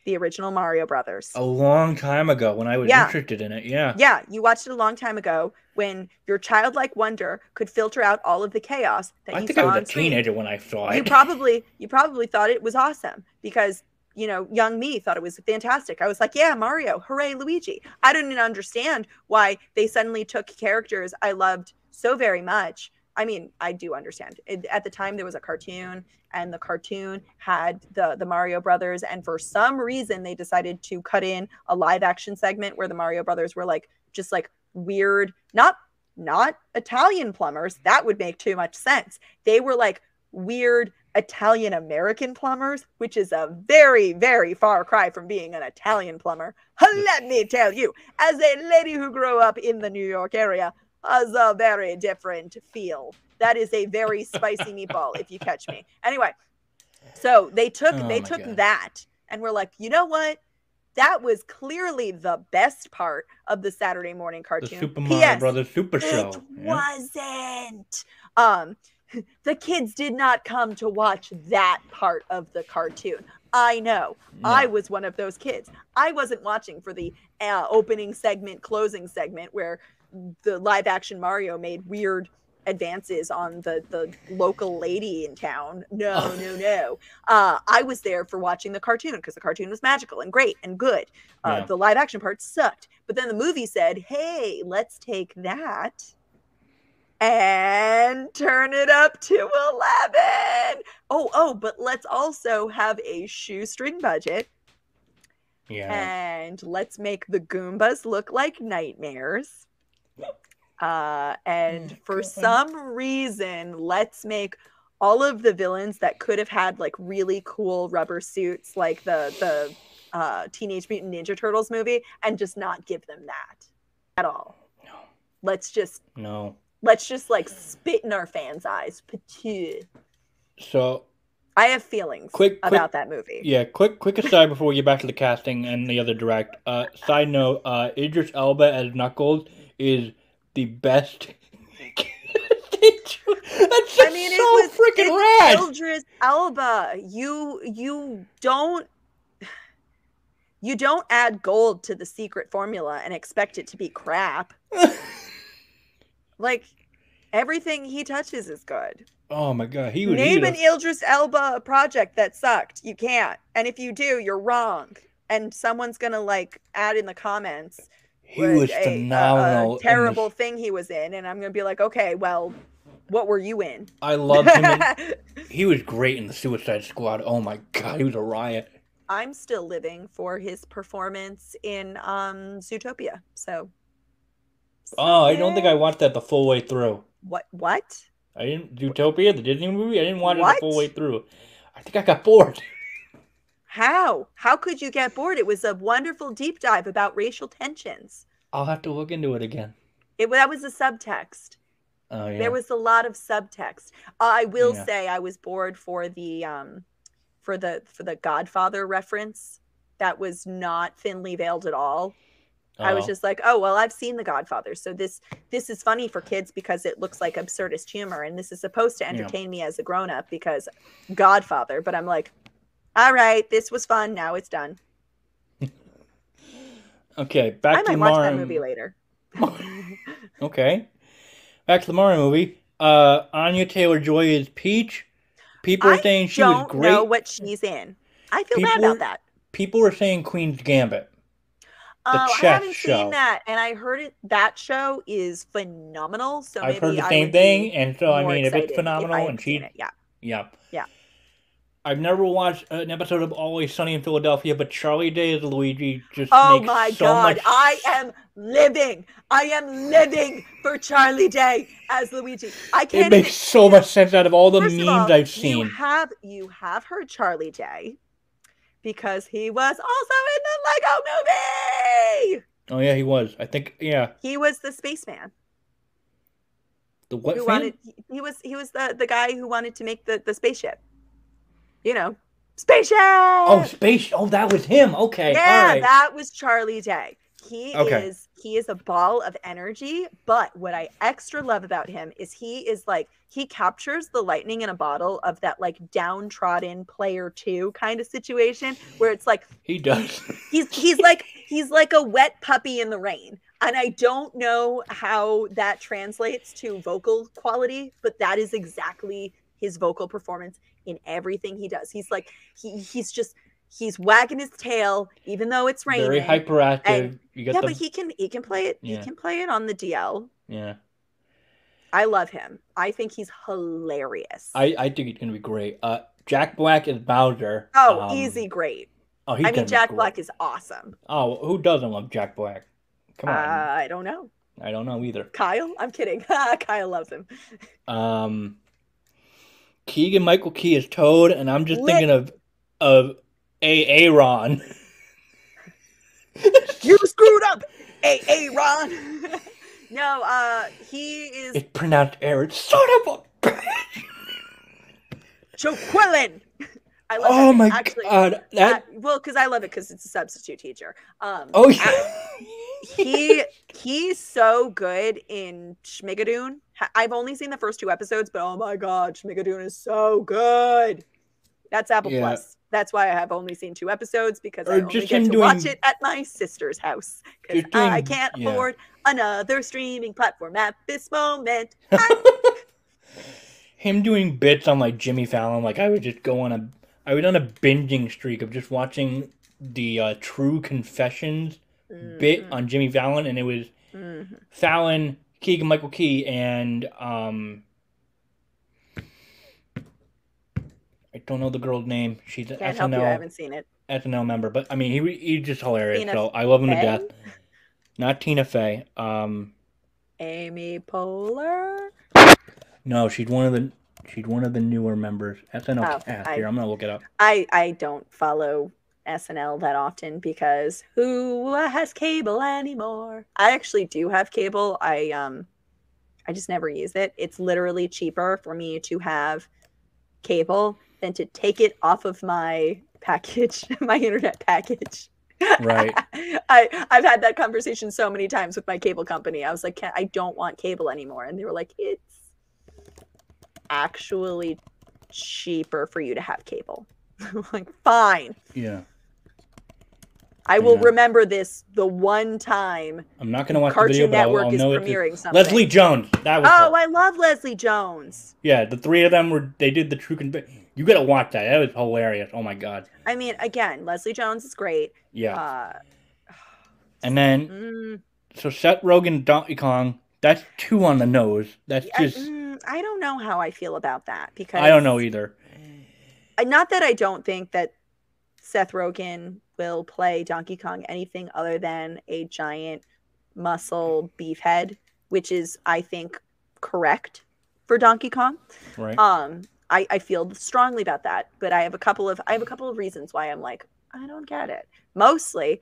The original Mario Brothers. A long time ago when I was Yeah. interested in it. Yeah. Yeah, you watched it a long time ago when your childlike wonder could filter out all of the chaos that I you think saw I was a screen. teenager when I saw You probably you probably thought it was awesome because you know young me thought it was fantastic. I was like, yeah, Mario, hooray, Luigi. I didn't understand why they suddenly took characters I loved so very much. I mean, I do understand. It, at the time, there was a cartoon, and the cartoon had the the Mario Brothers, and for some reason, they decided to cut in a live action segment where the Mario Brothers were like just like weird, not not Italian plumbers. That would make too much sense. They were like weird Italian American plumbers, which is a very, very far cry from being an Italian plumber. Let me tell you, as a lady who grew up in the New York area, has a very different feel. That is a very spicy meatball, if you catch me. Anyway, so they took Oh they took God. that and we're like, you know what? That was clearly the best part of the Saturday morning The cartoon. Super Mario P.S. Brothers Super Show. It Yeah. wasn't. Um, the kids did not come to watch that part of the cartoon. I know. I was one of those kids. I wasn't watching for the uh, opening segment, closing segment where the live action Mario made weird advances on the the local lady in town. No, no, no. Uh, I was there for watching the cartoon because the cartoon was magical and great and good. Uh, Yeah. The live action part sucked, but then the movie said, "Hey, let's take that." And turn it up to 11. Oh, oh, but let's also have a shoestring budget Yeah. and let's make the Goombas look like nightmares. Uh, and Oh, for some reason, let's make all of the villains that could have had like really cool rubber suits, like the the uh, Teenage Mutant Ninja Turtles movie, and just not give them that at all. No. Let's just No. let's just like spit in our fans' eyes. So I have feelings Quick- quick- about that movie. yeah, quick quick aside before we get back to the casting and the other direct. Uh, side note: uh, Idris Elba as Knuckles is the best. That's just I mean, so it was freaking rad. Idris Elba. You you don't you don't add gold to the secret formula and expect it to be crap. Like everything he touches is good. oh my god, he was. Name he an was Idris Elba project that sucked. You can't. And if you do, you're wrong. And someone's gonna like add in the comments he was a- a- phenomenal. A, this- terrible thing he was in, and I'm gonna be like, okay, well, what were you in? I loved him. In, he was great in the Suicide Squad. Oh my god, he was a riot. I'm still living for his performance in um Zootopia. So Oh, I don't think I watched that the full way through. what what? I didn't Zootopia, the Disney movie. I didn't watch it What? the full way through. I think I got bored. How? How could you get bored? It was a wonderful deep dive about racial tensions. I'll have to look into it again. It that was a subtext. Oh yeah. There was a lot of subtext. I will Yeah. say I was bored for the um for the for the Godfather reference. That was not thinly veiled at all. I was Oh. just like, oh well, I've seen The Godfather, so this this is funny for kids because it looks like absurdist humor, and this is supposed to entertain me as a grown up because Godfather. But I'm like, all right, this was fun. Now it's done. okay. Back to the I to might the watch that movie later. Okay. Back to the Mario movie. Uh, Anya Taylor Joy is Peach. People are I saying she was great. know what she's in. I feel bad about that. People are saying Queen's Gambit. Oh, I chess haven't show. seen that, and I heard it. That show is phenomenal. So I've maybe heard the I same thing, and so I mean, if it's phenomenal hadn't and she, it. yeah, yeah, Yeah. I've never watched an episode of Always Sunny in Philadelphia, but Charlie Day as Luigi just Oh makes my so god, much. I am living. I am living for Charlie Day as Luigi. I can't. It makes so much sense out of all the First memes all, I've You seen. have you have heard Charlie Day because he was also in the Lego Movie. Oh yeah, he was. I think yeah. He was the spaceman The what? who fan? wanted. He was he was the the guy who wanted to make the the spaceship. You know, spaceship. Oh, space. Oh, that was him. Okay, yeah, all right. that was Charlie Day. He Okay. is he is a ball of energy, but what I extra love about him is he is like he captures the lightning in a bottle of that like downtrodden player 2 kind of situation where it's like He does. he's he's like he's like a wet puppy in the rain. And I don't know how that translates to vocal quality, but that is exactly his vocal performance in everything he does. He's like he he's just he's wagging his tail even though it's raining. Very hyperactive. And- yeah, the but he can he can play it. Yeah. He can play it on the DL. yeah. I love him. I think he's hilarious. I I think he's gonna be great. Uh, Jack Black is Bowser. oh, Um, easy, great. Oh, he's I mean, Jack. Black is awesome. Oh, who doesn't love Jack Black? Come Uh, on. I don't know. I don't know either. Kyle? I'm kidding. Kyle loves him. Um, Keegan Michael Key is Toad, and I'm just Lit- thinking of of a Aaron. You screwed up, hey, hey, Ron. no, uh, he is It's pronounced Aaron. Son of a. Joe Quillen. I love Oh that my Actually, god! That. uh, well, because I love it because it's a substitute teacher. Um, oh yeah. he he's so good in Schmigadoon. I've only seen the first two episodes, but oh my god, Schmigadoon is so good. That's Apple Yeah. Plus. That's why I have only seen two episodes because I Or only just get to watch it at my sister's house because Just I can't yeah. afford another streaming platform at this moment. Him doing bits on like Jimmy Fallon, like I would just go on a, I was on a binging streak of just watching the uh, True Confessions bit Mhm, on Jimmy Fallon, and it was mhm. Fallon, Keegan Michael Key, and um, I don't know the girl's name. She's an Can't help you. I haven't seen it. SNL member, but I mean he he's just hilarious. Tina so I love him to death. Not Tina Fey. Um, Amy Poehler. no, she's one of the she's one of the newer members. SNL Oh, cast. I- Here, I'm gonna look it up. I I don't follow SNL that often because who has cable anymore? I actually do have cable. I um I just never use it. It's literally cheaper for me to have cable than to take it off of my package, my internet package. Right. I I've had that conversation so many times with my cable company. I was like, I don't want cable anymore, and they were like, it's actually cheaper for you to have cable. I'm like, fine. Yeah. I will Yeah. remember this the one time I'm not gonna watch the video, Cartoon but I'll, Network I'll is premiering something. Leslie Jones. That was Oh, her. I love Leslie Jones. Yeah, the three of them were. They did the True Confession. You gotta watch that. That was hilarious. Oh my god. I mean, again, Leslie Jones is great. Yeah. Uh, and then mm, so Seth Rogen, Donkey Kong. That's two on the nose. That's I, just. mm, I don't know how I feel about that because I don't know either. Not that I don't think that Seth Rogen will play Donkey Kong anything other than a giant muscle beef head, which is, I think, correct for Donkey Kong. Right. Um, I, I feel strongly about that, but I have a couple of I have a couple of reasons why I'm like I don't get it. Mostly,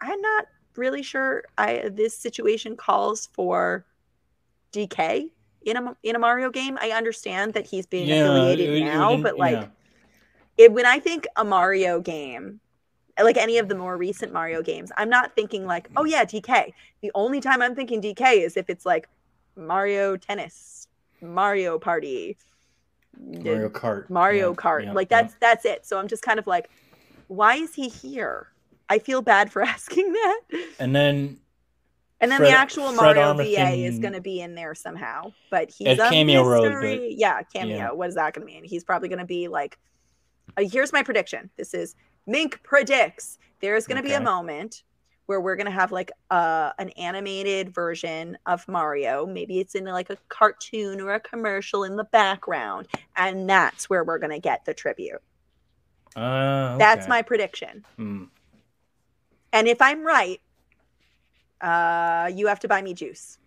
I'm not really sure. I this situation calls for DK in a in a Mario game. I understand that he's being affiliated it- it now, was in- but like yeah. it, when I think a Mario game, like any of the more recent Mario games, I'm not thinking like, oh yeah, DK. The only time I'm thinking DK is if it's like Mario Tennis, Mario Party, Mario Kart. Mario Yeah, Kart. yeah, like yeah. that's that's it. So I'm just kind of like, why is he here? I feel bad for asking that. And then And then Fred- the actual Fred Mario VA is going to be in there somehow, but he's a cameo mystery. but- yeah, cameo. What is that going to mean? He's probably going to be like, uh, here's my prediction. This is Mink predicts there is going to be a moment where we're going to have like uh, an animated version of Mario. Maybe it's in like a cartoon or a commercial in the background, and that's where we're going to get the tribute. uh, That's my prediction. Hmm. And if I'm right, uh, you have to buy me juice.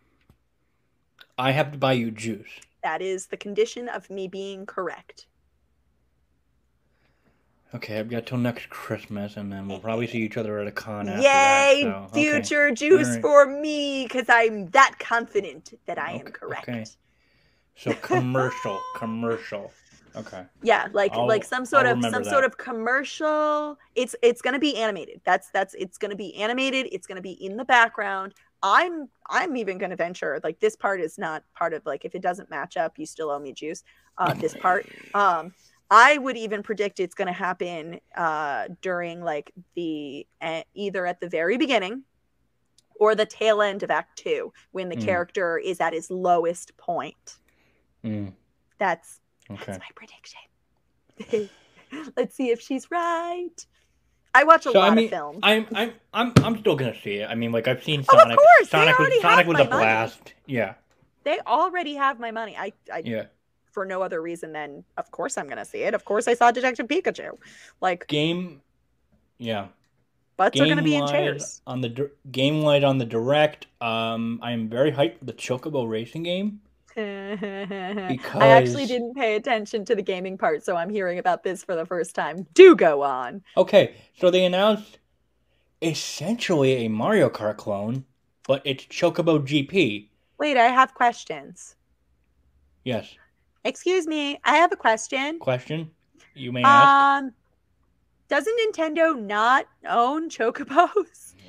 I have to buy you juice. That is the condition of me being correct. Okay, I've got till next Christmas, and then we'll probably see each other at a con after Yay, that. so, okay. future juice Alright. for me, because I'm that confident that I am correct. okay. So commercial, commercial. Okay. Yeah, like I'll- like some sort I'll of some remember sort of commercial. It's it's gonna be animated. That's that's it's gonna be animated. It's gonna be in the background. I'm I'm even gonna venture like this part is not part of like if it doesn't match up, you still owe me juice. Uh, this part. Um, I would even predict it's gonna happen uh during like the uh, either at the very beginning or the tail end of Act Two when the Mm. character is at his lowest point. Mm, That's okay. that's my prediction. Let's see if she's right. I watch a So, I lot mean, of films. I'm I'm I'm I'm still gonna see it. I mean, like I've seen Sonic. Oh, of Sonic. course, they Sonic was Sonic have was my a money. blast. Yeah, they already have my money. I, I yeah. For no other reason than of course I'm gonna see it. Of course I saw Detective Pikachu. Like Game. Yeah. butts are gonna be in chairs. on the dir- game light on the direct. Um, I am very hyped for the Chocobo racing game. because... I actually didn't pay attention to the gaming part, so I'm hearing about this for the first time. Do go on. Okay, so they announced essentially a Mario Kart clone, but it's Chocobo GP. Wait, I have questions. Yes. Excuse me, I have a question. Question? You may ask. Um, doesn't Nintendo not own Chocobos?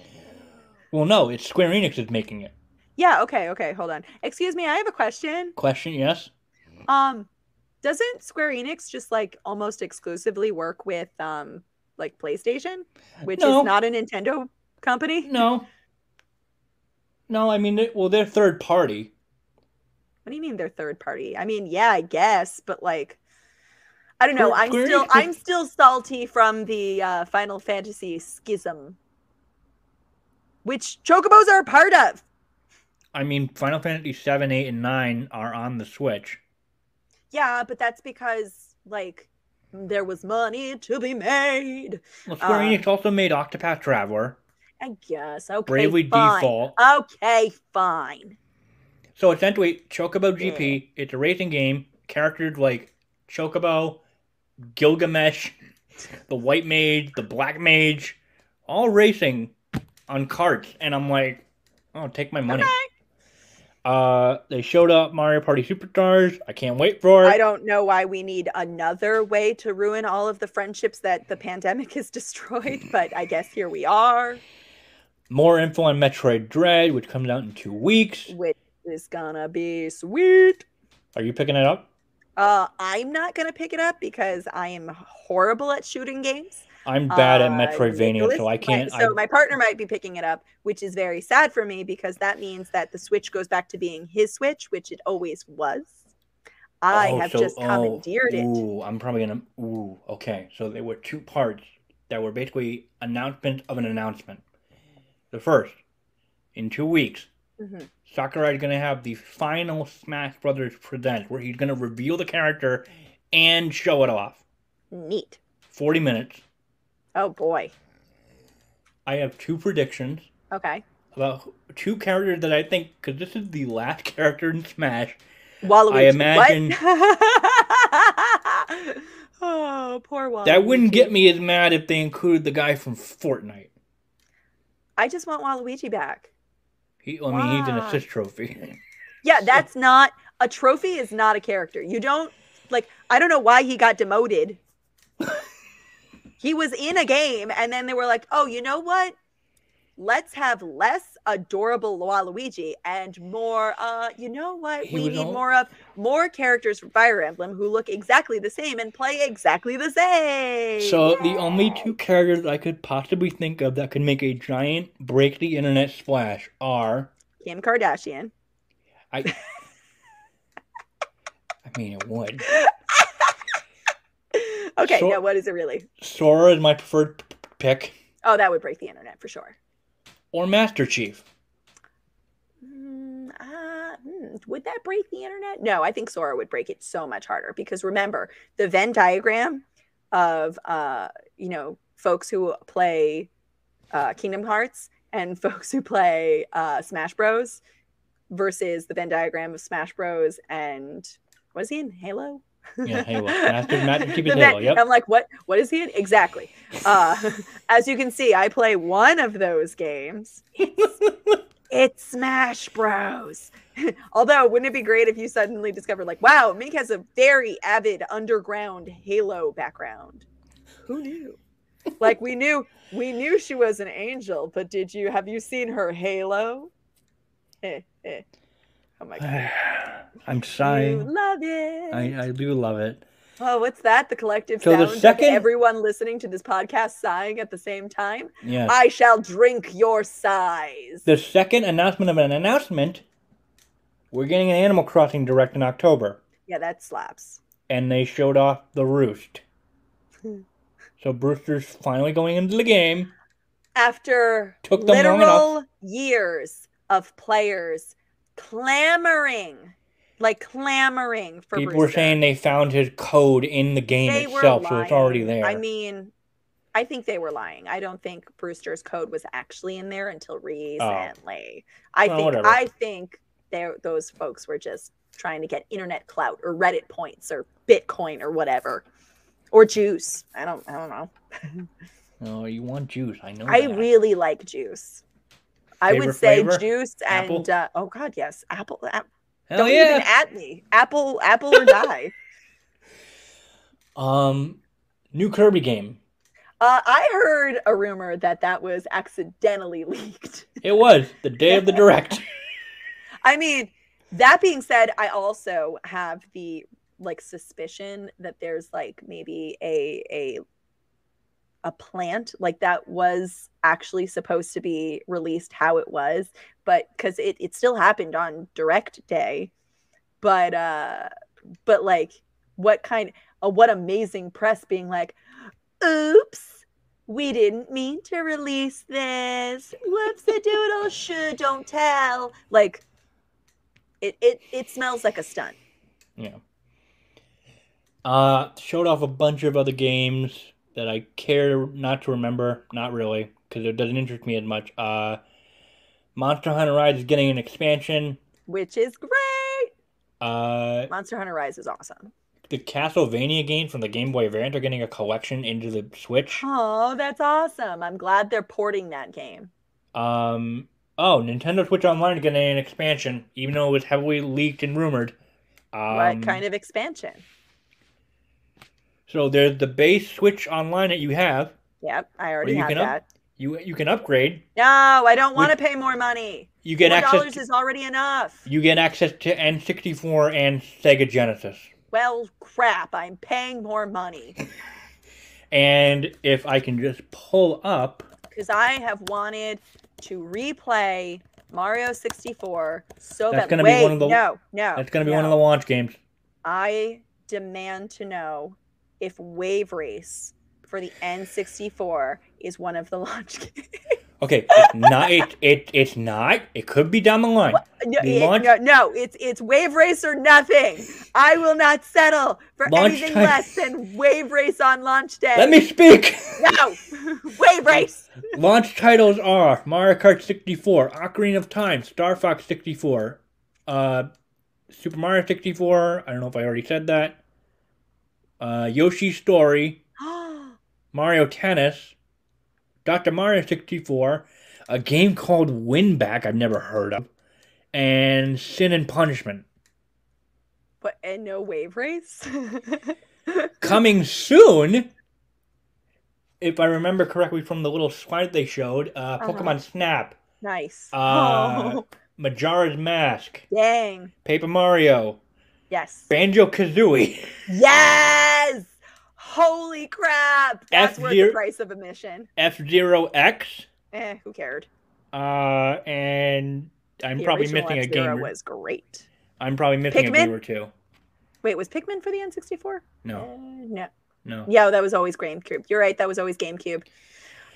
Well, no, it's Square Enix is making it. Yeah, okay, okay, hold on. Excuse me, I have a question. Question? Yes. Um, doesn't Square Enix just like almost exclusively work with um like PlayStation, which No. is not a Nintendo company? No. No, I mean, well, they're third party. What do you mean they're third party? I mean, yeah, I guess, but like I don't know. I'm still I'm still salty from the uh, Final Fantasy schism, which Chocobos are a part of. I mean, Final Fantasy 7, 8, and 9 are on the Switch. Yeah, but that's because like there was money to be made. Well, Square Uh, Enix also made Octopath Traveler, I guess. Okay. Bravely fine. Default. Okay, fine. So essentially, Chocobo GP, it's a racing game. Characters like Chocobo, Gilgamesh, the White Mage, the Black Mage, all racing on carts. And I'm like, oh, take my money. Okay. Uh, they showed up Mario Party Superstars. I can't wait for it. I don't know why we need another way to ruin all of the friendships that the pandemic has destroyed, but I guess here we are, More info on Metroid Dread, which comes out in two weeks. which is gonna be sweet. Are you picking it up? Uh, I'm not gonna pick it up because I am horrible at shooting games. I'm bad at Uh, Metroidvania, so I can't. so I, my partner might be picking it up, which is very sad for me because that means that the Switch goes back to being his Switch, which it always was. I Oh, have so- just oh, commandeered it. Ooh, I'm probably gonna. Ooh, okay. So there were two parts that were basically announcement of an announcement. The first, in two weeks, Mhm. Sakurai is gonna have the final Smash Brothers present, where he's gonna reveal the character and show it off. Neat. Forty minutes. Oh boy. I have two predictions Okay. about two characters that I think, because this is the last character in Smash. Waluigi. I imagine- oh, poor Waluigi. That wouldn't get me as mad if they included the guy from Fortnite. I just want Waluigi back. He, I mean, he's an assist trophy. Yeah, that's not a trophy. Is not a character. You don't like. I don't know why he got demoted. he was in a game, and then they were like, "Oh, you know what? Let's have less adorable Waluigi and more. Uh, you know what? He we need al- more of more characters from Fire Emblem who look exactly the same and play exactly the same. So the only two characters I could possibly think of that could make a giant break the internet splash are Kim Kardashian. I. I mean, it would. Okay, So- now what is it really? Sora is my preferred p- pick, Oh, that would break the internet for sure. Or Master Chief. Mm, uh, hmm, would that break the internet? No, I think Sora would break it so much harder because remember the Venn diagram of uh, you know folks who play uh, Kingdom Hearts and folks who play uh, Smash Bros. versus the Venn diagram of Smash Bros. and was he in Halo? Yeah, Halo. Master- Master Chief is The Venn- Halo, yep. I'm like, what? What is he in? Exactly. Uh, as you can see, I play one of those games. It's It's Smash Bros. Although, wouldn't it be great if you suddenly discovered, like, wow, Mink has a very avid underground Halo background? Who knew? like we knew we knew she was an angel, but did you have you seen her Halo? Eh, eh. Oh my god. I'm sighing. You love it. I, I do love it. Oh, what's that? The collective So the sound second- of everyone listening to this podcast sighing at the same time. Yeah. I shall drink your sighs. The second announcement of an announcement, we're getting an Animal Crossing direct in October. Yeah, that slaps. And they showed off the roost. So Brewster's finally going into the game. After Took literal years of players clamoring, like clamoring for People were saying they found his code in the game they itself, so it's already there. I mean, I think they were lying. I don't think Brewster's code was actually in there until oh. recently. I Well, think whatever. I think those folks were just trying to get internet clout or Reddit points or Bitcoin or whatever. Or juice. I don't I don't know. oh, you want juice? I know. I that. really like juice. I would say flavor? juice and uh, oh god, yes, apple. ap- Hell don't yeah. even at me. Apple, apple or die. Um, new Kirby game. uh, I heard a rumor that that was accidentally leaked. It was the day of the direct. I mean, that being said, I also have the like suspicion that there's like maybe a a a plant like that was actually supposed to be released how it was, but because it, it still happened on direct day. But uh but like what kind uh, what amazing press being like, oops, we didn't mean to release this. Whoops doodle should don't tell. Like it, it it smells like a stunt. Yeah. Uh, showed off a bunch of other games that I care not to remember. Not really, because it doesn't interest me as much. Uh, Monster Hunter Rise is getting an expansion. which is great. Uh, Monster Hunter Rise is awesome. the Castlevania games from the Game Boy variant are getting a collection into the Switch. Oh, that's awesome. I'm glad they're porting that game. Um, oh, Nintendo Switch Online is getting an expansion, even though it was heavily leaked and rumored. Um, what kind of expansion? So there's the base Switch Online that you have. Yep, I already you have can up- that. You you can upgrade. No, I don't want to pay more money. You get Four access. dollars is already enough. You get access to N64 and Sega Genesis. Well, crap. I'm paying more money And if I can just pull up, because I have wanted to replay Mario 64 so That's that gonna be wait, one of the- no, no, that's going to be no. one of the launch games. I demand to know if Wave Race for the N64 is one of the launch games. Okay, it's not. It, it it's not. It could be down the line. No, The it- launch- no, no, it's it's Wave Race or nothing. I will not settle for Launch anything time- less than Wave Race on launch day. Let me speak. No, Wave Race. launch titles are Mario Kart 64, Ocarina of Time, Star Fox 64, uh, Super Mario 64. I don't know if I already said that. Uh, Yoshi's Story, Mario Tennis, Dr. Mario 64, a game called Winback I've never heard of, and Sin and Punishment. but and no Wave Race. Coming soon, if I remember correctly from the little slide they showed, uh, Uh-huh. Pokemon Snap, nice. Uh, oh, Majora's Mask, dang. Paper Mario, Yes. Banjo Kazooie, Yes. Holy crap! That's worth the price of admission. F Zero X, Eh, who cared? uh, and I'm The probably missing a F-Zero game. was great. I'm probably missing a Pikmin? game or two. Wait, was Pikmin for the N64? No, Uh, no. no. Yeah, that was always GameCube. You're right. That was always GameCube.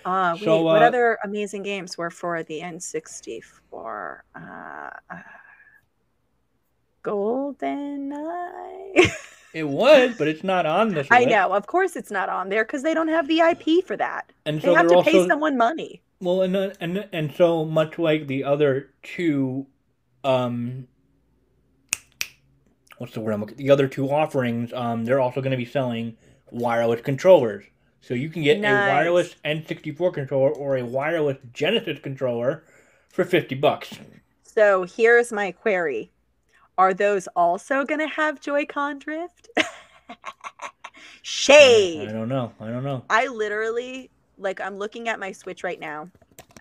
Uh, wait, So, what uh, other amazing games were for the N64? Uh, uh, Golden Eye. It was, but it's not on this. I list. know. Of course, it's not on there because they don't have the IP for that. And They so have to pay someone money. well, and uh, and and so much like the other two, um, what's the word I'm looking? The other two offerings, um, they're also going to be selling wireless controllers. So you can get Nice. a wireless N64 controller or a wireless Genesis controller for 50 bucks. So here's my query. Are those also going to have Joy-Con drift? Shade. I don't know. I don't know. I literally like I'm looking at my Switch right now.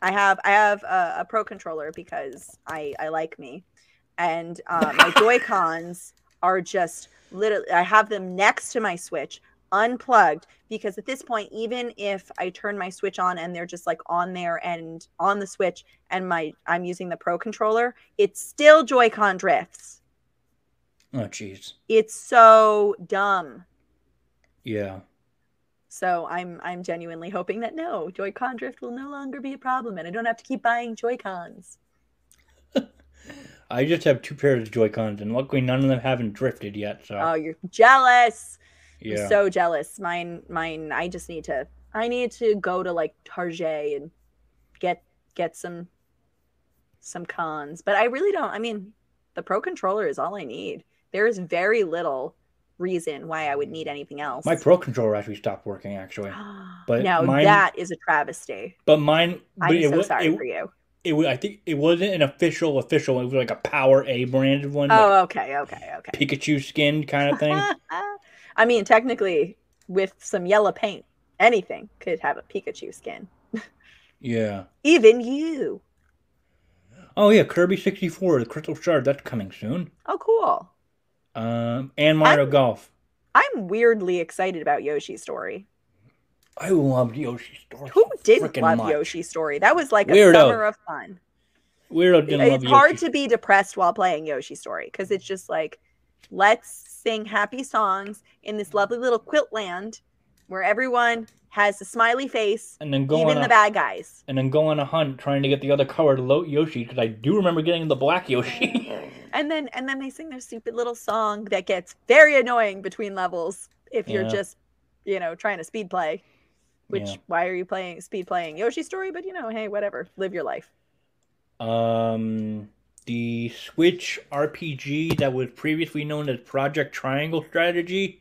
I have I have a, a Pro controller because I I like me, and uh, my Joy Cons are just literally I have them next to my Switch unplugged because at this point even if I turn my Switch on and they're just like on there and on the Switch and my I'm using the Pro controller, it's still Joy-Con drifts. Oh jeez. It's so dumb. Yeah. So I'm I'm genuinely hoping that no, Joy-Con drift will no longer be a problem and I don't have to keep buying Joy-Cons. I just have two pairs of Joy-Cons and luckily none of them haven't drifted yet, so Oh, you're jealous. yeah. I'm so jealous. Mine mine I just need to I need to go to like Target and get get some some cons. But I really don't I mean the pro controller is all I need. There is very little reason why I would need mm. anything else. My Pro controller actually stopped working actually. but now mine- that is a travesty. But mine I'm it, so wa- sorry it, for you. it, wa- I think it wasn't an official official, it was like a Power A branded one, like Oh, okay, okay, okay. Pikachu skinned kind of thing. I mean, technically, with some yellow paint, anything could have a Pikachu skin. yeah. Even you. Oh yeah, Kirby 64, the Crystal Shard, that's coming soon. Oh, cool. Um, and Mario I'm- Golf. I'm weirdly excited about Yoshi's story. I loved Yoshi's story. Who didn't love much. Yoshi's story? That was like a Weirdo. summer of fun. Weirdo didn't love It's hard Yoshi. to be depressed while playing Yoshi's story because it's just like, let's sing happy songs in this lovely little quilt land where everyone has a smiley face, and then go even on the a, bad guys. and then go on a hunt trying to get the other colored Yoshi because I do remember getting the black Yoshi. And then and then they sing their stupid little song that gets very annoying between levels if you're Yeah. just, you know, trying to speed play. Which Yeah. why are you playing speed playing Yoshi story? But you know, hey, whatever, live your life. um, the Switch RPG that was previously known as Project Triangle Strategy.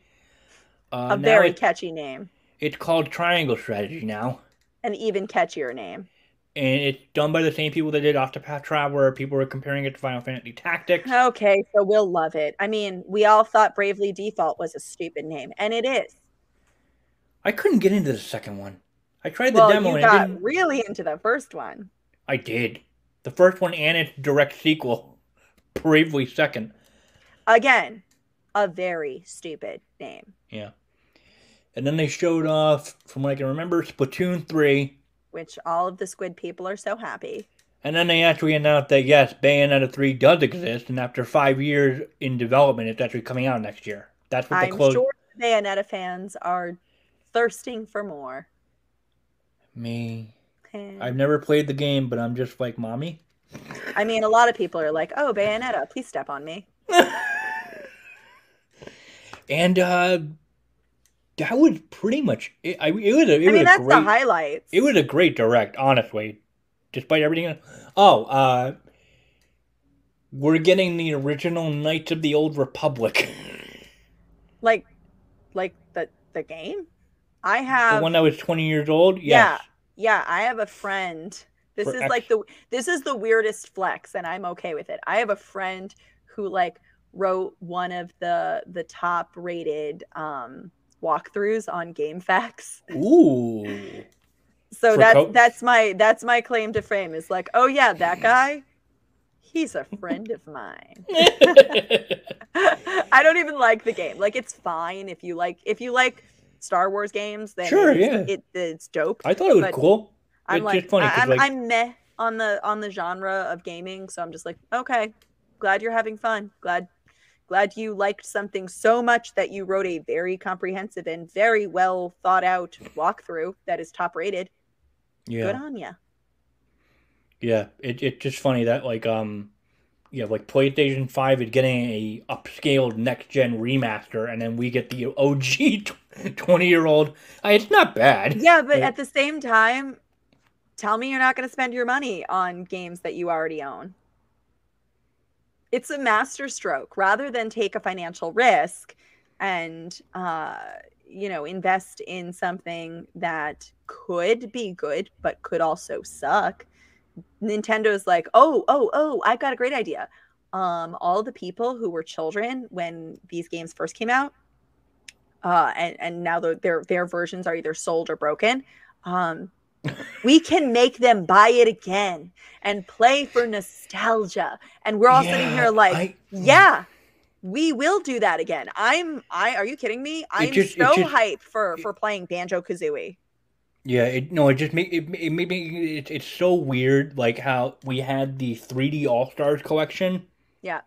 Uh, A very it- catchy name, it's called Triangle Strategy now. an even catchier name. And it's done by the same people that did Octopath Traveler. People were comparing it to Final Fantasy Tactics. Okay, so we'll love it. I mean, we all thought Bravely Default was a stupid name, and it is. I couldn't get into the second one. I tried the well, demo you and got didn't. really into the first one. I did. The first one and its direct sequel, Bravely Second. Again, a very stupid name, Yeah. And then they showed off, from what I can remember, Splatoon 3. Which all of the squid people are so happy. And then they actually announced that, yes, Bayonetta 3 does exist, and after five years in development, it's actually coming out next year. That's what they I'm closed. sure Bayonetta fans are thirsting for more. Me. Eh. I've never played the game, but I'm just like, Mommy? I mean, a lot of people are like, "Oh, Bayonetta, please step on me." And uh that was pretty much it. I, it was a, it I mean, that's great the highlights. it was a great direct, honestly. Despite everything. Oh, uh we're getting the original Knights of the Old Republic. like, like the the game. I have the one that was 20 years old? Yeah. Yeah, I have a friend. This For is X- like the this is the weirdest flex, and I'm okay with it. I have a friend who like wrote one of the the top rated um walkthroughs on GameFAQs. Ooh. So For that's co- that's my that's my claim to fame is like, oh yeah, that guy, he's a friend of mine. I don't even like the game. Like it's fine if you like if you like Star Wars games, then Sure, it's, yeah. it, it's dope. I thought it was cool. I'm It's like, funny I, am like- I'm meh on the on the genre of gaming, so I'm just like, okay, glad you're having fun. Glad glad you liked something so much that you wrote a very comprehensive and very well thought out walkthrough that is top rated. Yeah. Good on ya. Yeah, it, it's just funny that like um you yeah, like PlayStation 5 is getting a upscaled next gen remaster and then we get the OG 20 year old. It's not bad. Yeah, but at the same time, tell me you're not going to spend your money on games that you already own. It's a master stroke rather than take a financial risk and uh you know invest in something that could be good but could also suck Nintendo's like, oh, oh, oh, I've got a great idea. Um, all the people who were children when these games first came out, uh, and and now the, their their versions are either sold or broken. Um, we can make them buy it again and play for nostalgia. And we're all yeah, sitting here like, I, yeah, we will do that again. I'm I are you kidding me? I'm just, so just, hyped for for playing Banjo Kazooie. Yeah, it, no, it just made it, it made me. It, it's so weird, like how we had the 3D All Stars collection. Yeah.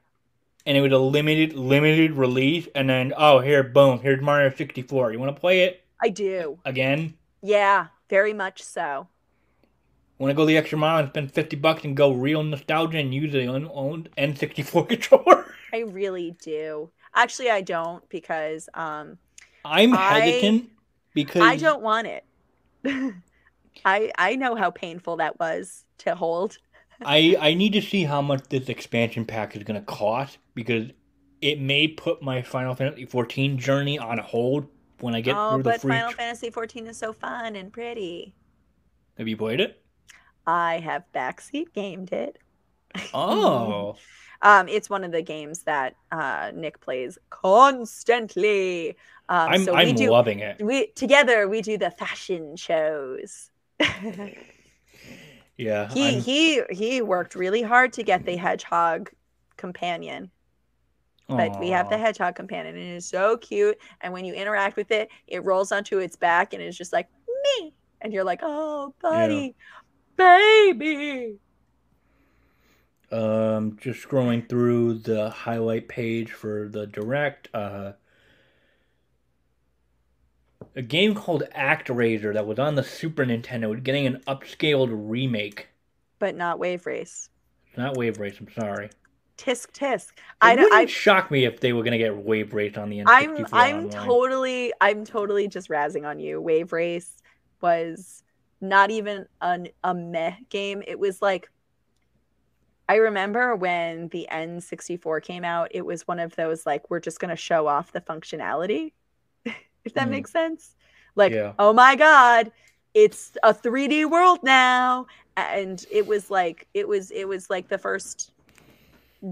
And it was a limited limited release, and then oh here, boom, here's Mario 64. You want to play it? I do. Again. Yeah, very much so. Want to go the extra mile and spend 50 bucks and go real nostalgia and use the unowned N64 controller? I really do. Actually, I don't because um, I'm hesitant I, because I don't want it. I I know how painful that was to hold. I I need to see how much this expansion pack is going to cost because it may put my Final Fantasy 14 journey on hold when I get oh, through the free. but Final Fantasy 14 is so fun and pretty. Have you played it? I have backseat gamed it. Oh. um, it's one of the games that uh, Nick plays constantly. Um, I'm, so I'm do, loving it. We together we do the fashion shows. yeah, he I'm... he he worked really hard to get the hedgehog companion. But Aww. we have the hedgehog companion, and it is so cute. And when you interact with it, it rolls onto its back, and it's just like me, and you're like, "Oh, buddy, baby. Um, just scrolling through the highlight page for the direct. Uh, a game called ActRaiser that was on the Super Nintendo, getting an upscaled remake. But not Wave Race. Not Wave Race. I'm sorry. Tisk tisk. It I wouldn't I, shock me if they were gonna get Wave Race on the N64 I'm I'm online. totally I'm totally just razzing on you. Wave Race was not even an, a meh game. It was like I remember when the N64 came out, it was one of those like we're just going to show off the functionality. if that mm. makes sense. Like, yeah. oh my god, it's a 3D world now and it was like it was it was like the first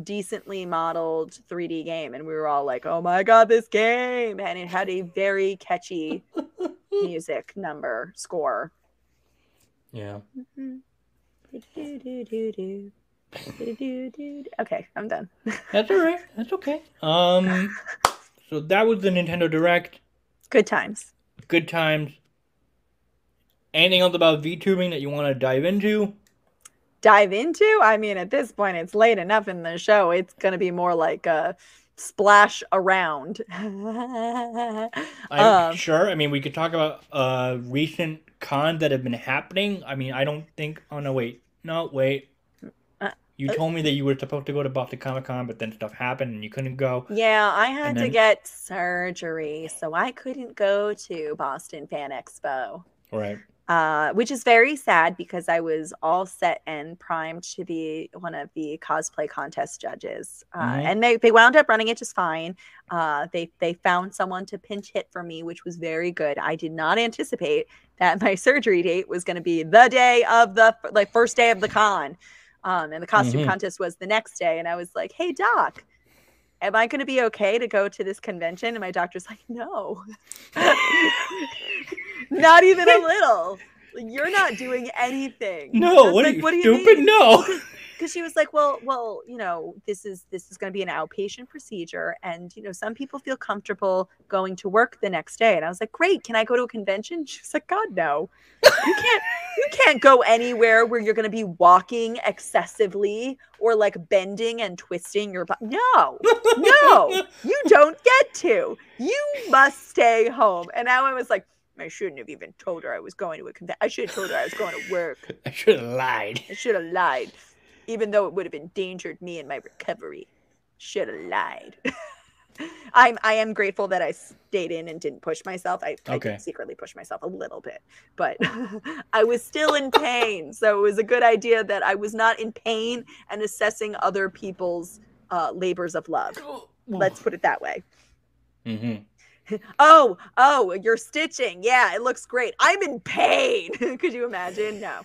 decently modeled 3D game and we were all like, "Oh my god, this game." And it had a very catchy music number score yeah. Okay, I'm done. That's all right. That's okay. Um, so that was the Nintendo Direct. Good times. Good times. Anything else about VTubing that you want to dive into? Dive into? I mean, at this point, it's late enough in the show. It's going to be more like a splash around. I'm um, sure. I mean, we could talk about uh, recent cons that have been happening. I mean, I don't think. Oh no, wait, no, wait. Uh, you uh, told me that you were supposed to go to Boston Comic Con, but then stuff happened and you couldn't go. Yeah, I had then... to get surgery, so I couldn't go to Boston Fan Expo. Right uh, which is very sad because I was all set and primed to be one of the cosplay contest judges, uh, mm-hmm. and they they wound up running it just fine. Uh, they they found someone to pinch hit for me, which was very good. I did not anticipate that my surgery date was going to be the day of the like first day of the con, um, and the costume mm-hmm. contest was the next day. And I was like, "Hey, doc." Am I going to be okay to go to this convention? And my doctor's like, no. Not even a little. You're not doing anything. No, what, like, are you, what are you stupid? Mean? No. Because she was like, well, well, you know, this is this is going to be an outpatient procedure, and you know, some people feel comfortable going to work the next day. And I was like, great. Can I go to a convention? She was like, God, no. You can't. you can't go anywhere where you're going to be walking excessively or like bending and twisting your body. No, no, you don't get to. You must stay home. And now I was like I shouldn't have even told her I was going to a convention. I should have told her I was going to work. I should have lied. I should have lied, even though it would have endangered me and my recovery. Should have lied. I'm I am grateful that I stayed in and didn't push myself. I, okay. I did secretly push myself a little bit, but I was still in pain. So it was a good idea that I was not in pain and assessing other people's uh, labors of love. Let's put it that way. Mm-hmm. oh, oh, you're stitching. Yeah, it looks great. I'm in pain. Could you imagine? No.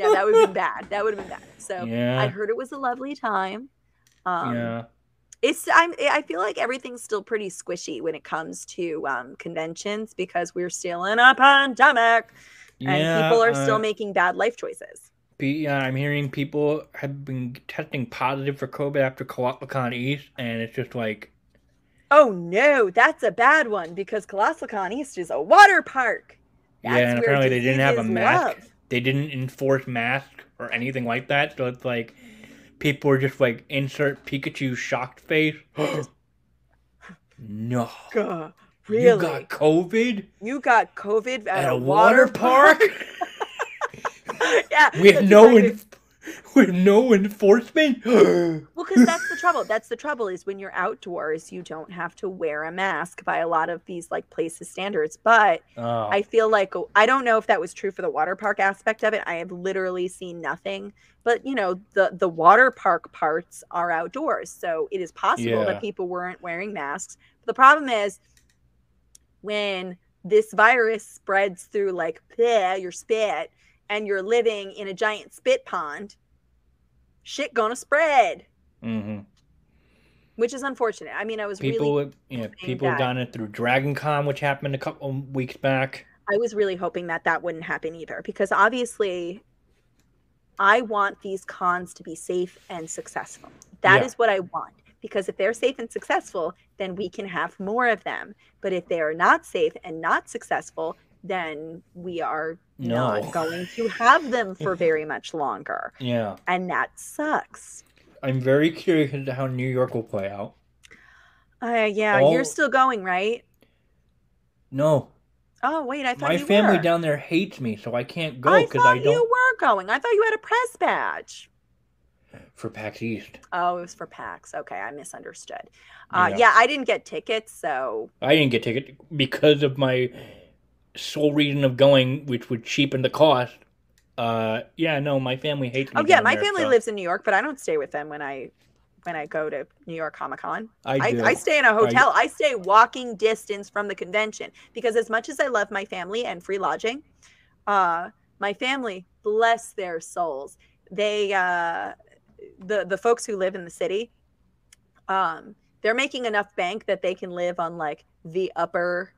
No, that would have been bad. That would have been bad. So Yeah. I heard it was a lovely time. Um, yeah. it's I'm I feel like everything's still pretty squishy when it comes to um, conventions because we're still in a pandemic and Yeah, people are uh, still making bad life choices. Yeah, I'm hearing people have been testing positive for COVID after Colossalcon East, and it's just like, Oh no, that's a bad one because Colossalcon East is a water park. yeah, and apparently they didn't have a mask. love. They didn't enforce masks or anything like that. So it's like people were just like insert Pikachu shocked face. no, Gah, you got COVID You got COVID at, at a water park yeah. with that's no with no enforcement. Well, because that's the trouble. That's the trouble is when you're outdoors, you don't have to wear a mask by a lot of these like places standards. But oh, I feel like oh, I don't know if that was true for the water park aspect of it. I have literally seen nothing. But you know, the the water park parts are outdoors, so it is possible Yeah. that people weren't wearing masks. But the problem is when this virus spreads through like bleh, your spit, and you're living in a giant spit pond, shit gonna spread, hmm which is unfortunate. I mean, I was people, really have- yeah, hoping people have that- done it through Dragon Con, which happened a couple weeks back. I was really hoping that that wouldn't happen either because obviously I want these cons to be safe and successful. That is Yeah. what I want because if they're safe and successful, then we can have more of them. But if they are not safe and not successful, then we are No. not going to have them for very much longer. Yeah, And that sucks. I'm very curious as to how New York will play out. Uh, yeah, All- you're still going, right? No, Oh, wait, I thought my family were. down there hates me, so I can't go I because thought I don't you were going. I thought you had a press badge. for PAX East. Oh, it was for PAX. Okay, I misunderstood. Uh, Yeah. yeah. I didn't get tickets, so I didn't get ticket because of my sole reason of going, which would cheapen the cost. Uh, yeah, no, my family hates me. oh yeah, my there, family so lives in New York, but I don't stay with them when I when I go to New York Comic Con. I I. I stay in a hotel. I stay walking distance from the convention because as much as I love my family and free lodging, uh, my family, bless their souls, they uh, the the folks who live in the city, um, they're making enough bank that they can live on like the upper.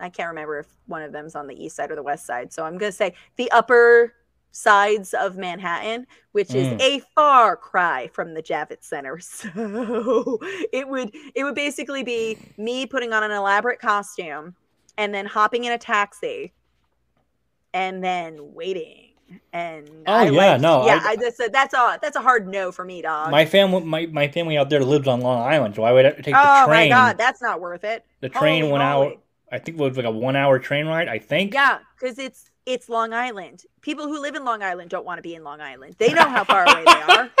I can't remember if one of them's on the east side or the west side, so I'm gonna say the upper sides of Manhattan, which Mm. is a far cry from the Javits Center. So it would it would basically be me putting on an elaborate costume and then hopping in a taxi and then waiting. And Oh, I yeah, like- no, yeah, I- I, that's a that's a that's a hard no for me, dog. My family, my, my family out there lives on Long Island, so I would have to take the train. oh my god, that's not worth it. the train Holy went out. I think it was like a one-hour train ride. I think. Yeah, because it's it's Long Island. People who live in Long Island don't want to be in Long Island. They know how far away they are.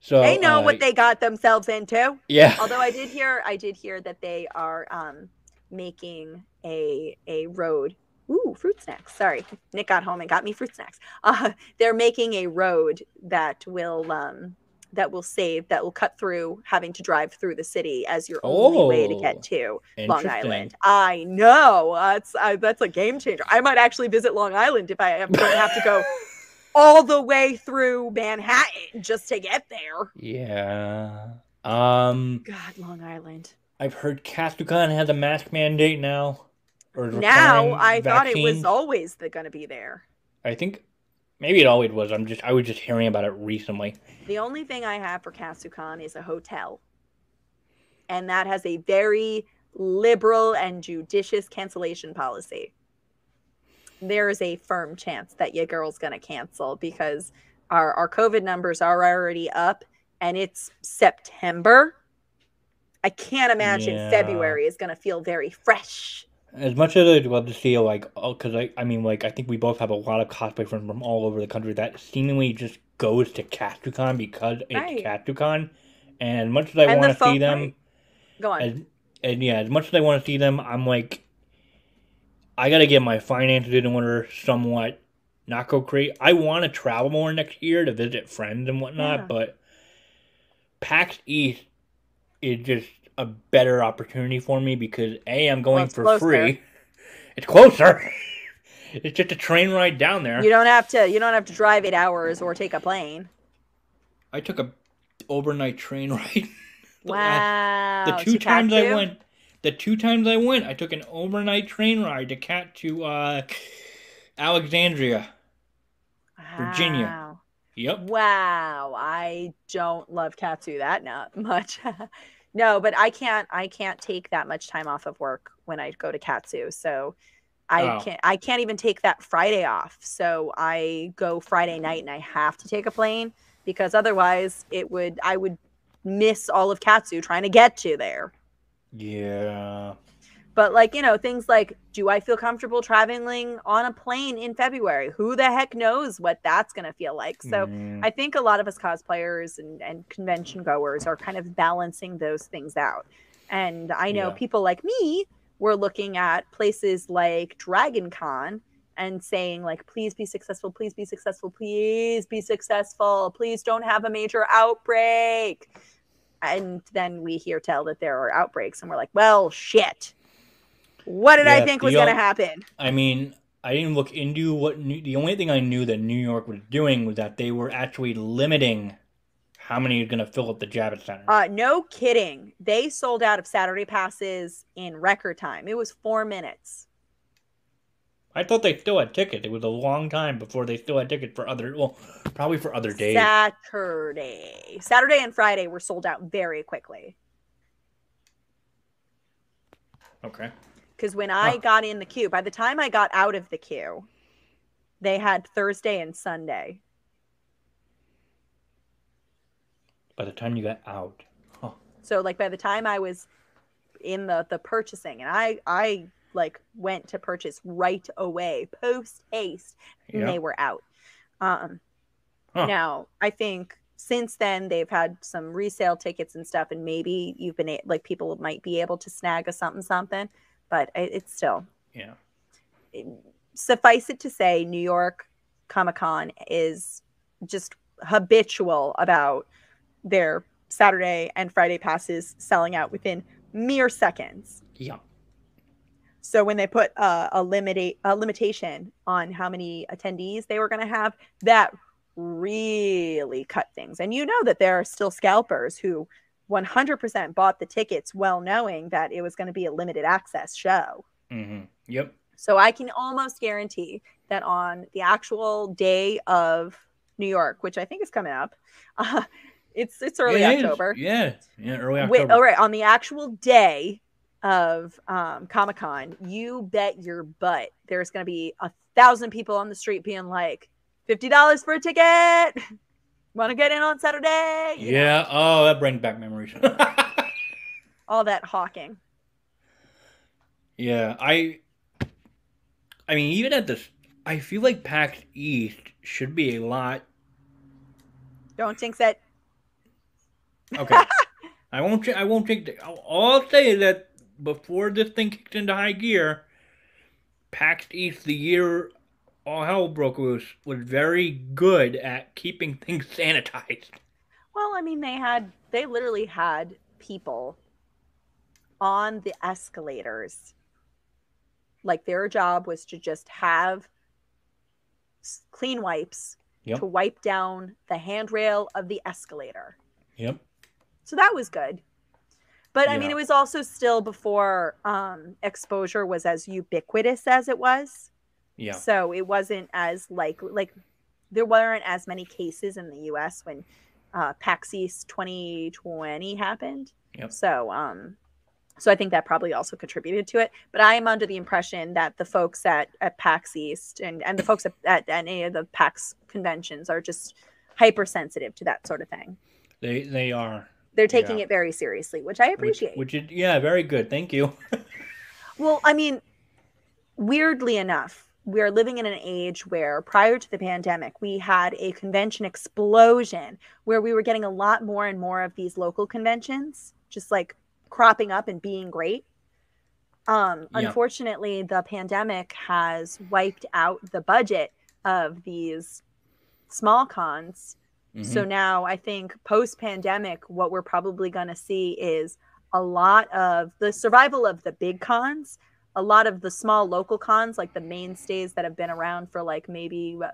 So They know uh, what they got themselves into. Yeah. Although I did hear, I did hear that they are um, making a a road. Ooh, fruit snacks. Sorry, Nick got home and got me fruit snacks. Uh, they're making a road that will um, that will save that will cut through having to drive through the city as your only way to Oh, get to Long Island. I know that's I, that's a game changer. I might actually visit Long Island if I have- don't have to go all the way through Manhattan just to get there. Yeah. Um, God, Long Island. I've heard Katsucon has a mask mandate now. Or Now I thought it was always gonna be there. I think maybe it always was. I'm just I was just hearing about it recently. The only thing I have for Katsucon is a hotel, and that has a very liberal and judicious cancellation policy. There is a firm chance that your girl's gonna cancel because our our COVID numbers are already up, and it's September. I can't imagine Yeah. February is gonna feel very fresh. As much as I'd love to see like, oh, because I, I mean, like, I think we both have a lot of cosplay friends from all over the country that seemingly just goes to Katsucon because it's Right. And as much as I And want to see them, right. Go on. as, and yeah, as much as I want to see them, I'm like, I gotta get my finances in order somewhat. Not go crazy. I want to travel more next year to visit friends and whatnot, Yeah. but PAX East is just a better opportunity for me because a I'm going it's for closer. free. It's closer, it's just a train ride down there. You don't have to. You don't have to drive eight hours or take a plane. I took a overnight train ride. Wow. the two times I went, the two times I went, I took an overnight train ride to cat to uh, Alexandria. Virginia. Yep. Wow, I don't love Katsu that not much. No, but I can't I can't take that much time off of work when I go to Katsu. So I Oh. can't I can't even take that Friday off. So I go Friday night and I have to take a plane because otherwise it would I would miss all of Katsu trying to get to there. Yeah. But like, you know, things like do I feel comfortable traveling on a plane in February? Who the heck knows what that's going to feel like? So Mm, I think a lot of us cosplayers and, and convention goers are kind of balancing those things out. And I know Yeah. people like me were looking at places like Dragon Con and saying, like, please be successful, please be successful, please be successful, please don't have a major outbreak. And then we hear tell that there are outbreaks, and we're like, well, shit. What did I think was going to happen? I mean, I didn't look into what. New, the only thing I knew that New York was doing was that they were actually limiting how many are going to fill up the Javits Center. Uh, no kidding. They sold out of Saturday passes in record time. It was four minutes. I thought they still had tickets. It was a long time before they still had tickets for other. Well, probably for other days. Saturday. Saturday and Friday were sold out very quickly. Okay. Because when I got in the queue, by the time I got out of the queue, they had Thursday and Sunday. By the time you got out, huh? So like by the time I was in the the purchasing, and I I like went to purchase right away, post haste, and they were out. Um, Huh. Now I think since then they've had some resale tickets and stuff, and maybe you've been a- like people might be able to snag a something something, but it, it's still Yeah. suffice it to say, New York Comic Con is just habitual about their Saturday and Friday passes selling out within mere seconds. Yeah. So when they put uh, a limit a limitation on how many attendees they were going to have, that really cut things. And you know that there are still scalpers who 100% bought the tickets, well knowing that it was going to be a limited access show. Mm-hmm. Yep. So I can almost guarantee that on the actual day of New York, which I think is coming up, uh, it's it's early It is. October. Yeah. Yeah. Early Wait, October. all right, on the actual day of um, Comic Con, you bet your butt there's going to be a thousand people on the street being like, fifty dollars for a ticket. Want to get in on Saturday? You know, Yeah. Oh, that brings back memories. all that hawking. yeah. I. I mean, even at this, I feel like PAX East should be a lot. Don't think that. Okay. I won't. I won't take. The, all I'll say is that before this thing kicked into high gear, PAX East the year all hell broke loose was very good at keeping things sanitized. Well, I mean, they had they literally had people on the escalators. Like their job was to just have clean wipes Yep. to wipe down the handrail of the escalator. Yep. So that was good. But I mean, it was also still before um, exposure was as ubiquitous as it was. Yeah. So it wasn't as like like there weren't as many cases in the U.S. when uh, PAX East 2020 happened. Yep. So um, so I think that probably also contributed to it. But I am under the impression that the folks at at PAX East and and the folks at, at any of the PAX conventions are just hypersensitive to that sort of thing. They they are. They're taking Yeah. it very seriously, which I Which- appreciate. Which, is yeah, very good. Thank you. Well, I mean, weirdly enough, we are living in an age where prior to the pandemic, we had a convention explosion where we were getting a lot more and more of these local conventions just like cropping up and being great. Um, Yeah. Unfortunately, the pandemic has wiped out the budget of these small cons. So Mhm. now I think post pandemic, what we're probably going to see is a lot of the survival of the big cons, a lot of the small local cons, like the mainstays that have been around for like maybe a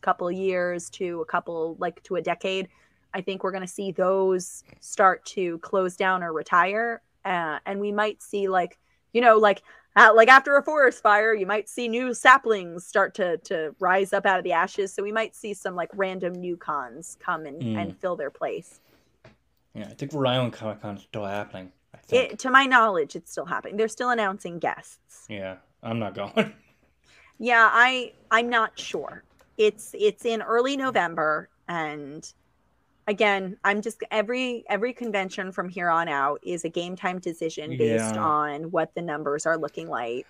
couple years to a couple, like to a decade, I think we're going to see those start to close down or retire. Uh, and we might see like, you know, like uh, like after a forest fire, you might see new saplings start to to rise up out of the ashes. So we might see some like random new cons come and, Mm. and fill their place. Yeah, I think Rhode Island Comic Con is still happening. I. It, to my knowledge, it's still happening. They're still announcing guests. yeah, I'm not going. Yeah, I I'm not sure. It's it's in early November and again, I'm just every every convention from here on out is a game time decision based Yeah. on what the numbers are looking like.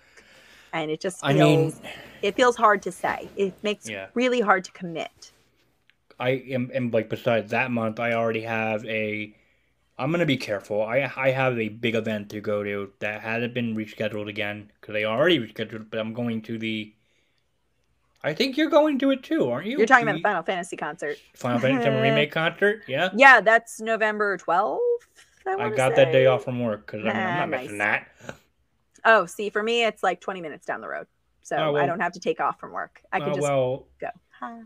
And it just I feels mean, it feels hard to say. It makes Yeah. really hard to commit. I am, am like besides that month, I already have a. I'm gonna be careful. I I have a big event to go to that hasn't been rescheduled again because they already rescheduled. But I'm going to the. I think you're going to it too, aren't you? You're talking about the The Final Fantasy concert. Final Fantasy remake concert. Yeah, Yeah, that's November 12th. I, I got that day off from work because I'm, I'm Ah, not missing that. Oh, see, for me, it's like 20 minutes down the road. So Oh, well. I don't have to take off from work. I can Oh, just well, go. Hi.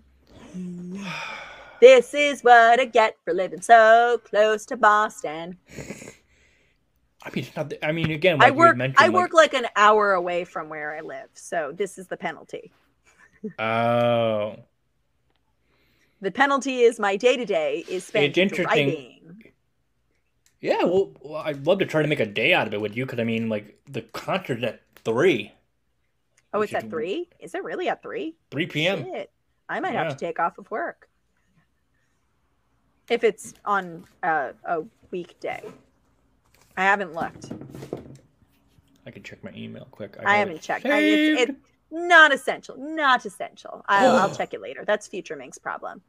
This is what I get for living so close to Boston. I mean, not. the- I mean, again, like I work. I like- work like an hour away from where I live, so this is the penalty. Oh, The penalty is my day to day is spent It's interesting. driving. yeah. Well, well, I'd love to try to make a day out of it with you because I mean, like the concert's at three, Oh, it's at three. Is it really at three? three p.m. Shit. I might have to take off of work if it's on a, a weekday. I haven't looked. I can check my email quick. I, it haven't checked. I, it's, it's not essential. Not essential. I'll, I'll oh. check it later. That's Future Mink's problem.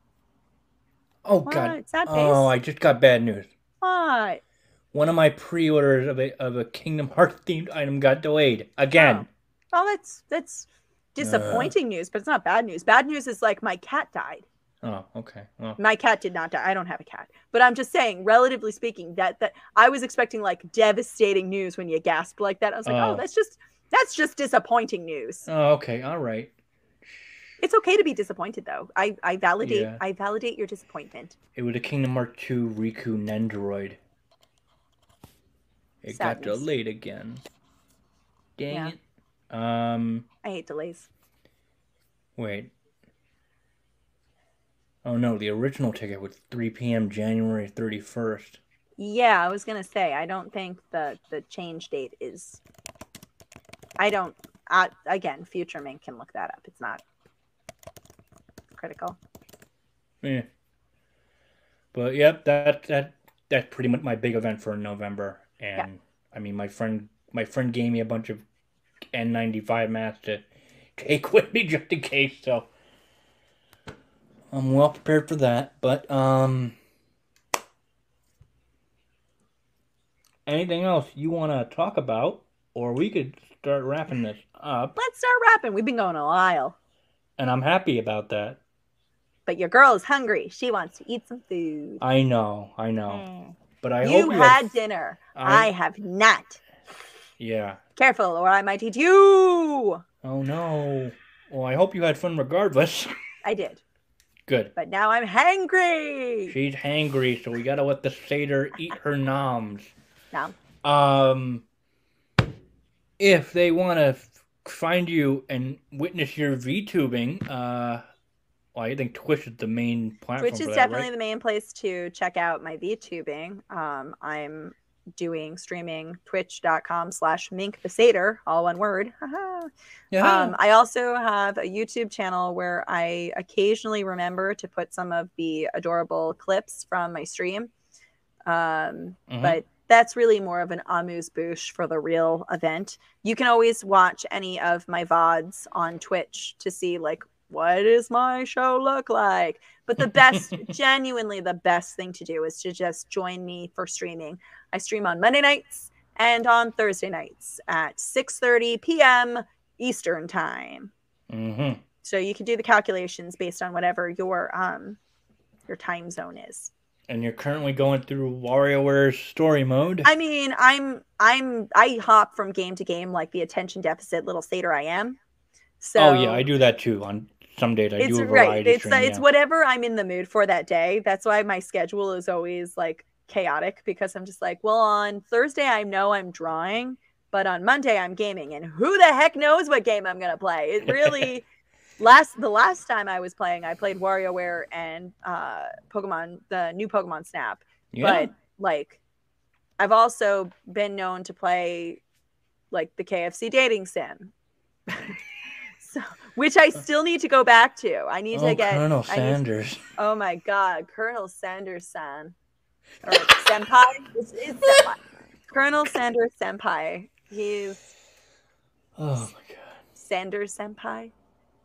oh What? god. Oh, I just got bad news. What? One of my pre-orders of a of a Kingdom Hearts themed item got delayed again. Well, that's that's disappointing uh. news, but it's not bad news. Bad news is like my cat died. Oh, okay. Well, My cat did not die. I don't have a cat, but I'm just saying, relatively speaking, that that I was expecting like devastating news when you gasped like that. I was like, oh, Oh. that's just that's just disappointing news. oh, okay. All right. It's okay to be disappointed though. I I validate Yeah. I validate your disappointment. It was a Kingdom Hearts 2 Riku Nendoroid. It got delayed again. Dang Yeah. it. Um, I hate delays. wait. Oh no, the original ticket was 3 p.m. January 31st. Yeah, I was gonna say I don't think the the change date is. I don't. Uh, again, Future Mink can look that up. It's not critical. Yeah. But yep, that that that's pretty much my big event for November. And I mean, my friend my friend gave me a bunch of N95 masks to take with me just in case. So I'm well prepared for that. But um, anything else you want to talk about, or we could start wrapping this up. Let's start wrapping. We've been going a while, And I'm happy about that. but your girl is hungry. She wants to eat some food. I know, I know. Mm. But I you hope you had have, dinner. I... I- have not. yeah. Careful, or I might eat you. Oh no. Well, I hope you had fun regardless. I did, Good. but now I'm hangry. She's hangry, so we gotta let the satyr eat her noms. Nom. Um, if they want to find you and witness your VTubing, uh, well, I think Twitch is the main platform. Twitch is that, definitely right? the main place to check out my VTubing. Um, I'm doing streaming twitch.com slash mink the satyr, all one word. Yeah. Um, I also have a YouTube channel where I occasionally remember to put some of the adorable clips from my stream. Um, Mhm. But that's really more of an amuse bouche for the real event. You can always watch any of my VODs on Twitch to see, like, what does my show look like? But the best, genuinely the best thing to do is to just join me for streaming. I stream on Monday nights and on Thursday nights at 6:30 p.m. Eastern time. mm-hmm. So you can do the calculations based on whatever your um your time zone is. And you're currently going through WarioWare's story mode. I mean, I'm I'm I hop from game to game like the attention deficit little satyr I am. So oh yeah, I do that too. On some days, I it's do a variety right. It's stream. it's yeah. whatever I'm in the mood for that day. That's why my schedule is always like chaotic because I'm just like, well, on Thursday I know I'm drawing, but on Monday I'm gaming, and who the heck knows what game I'm gonna play? It really. last the last time I was playing, I played WarioWare and uh, Pokemon, the new Pokemon Snap. yeah. But like, I've also been known to play like the KFC dating sim, which I still need to go back to. I need oh, to get Colonel Sanders. oh my god, Colonel Sanders san or senpai. It's, it's senpai. Colonel Sanders senpai. He's Oh my god. Sanders senpai.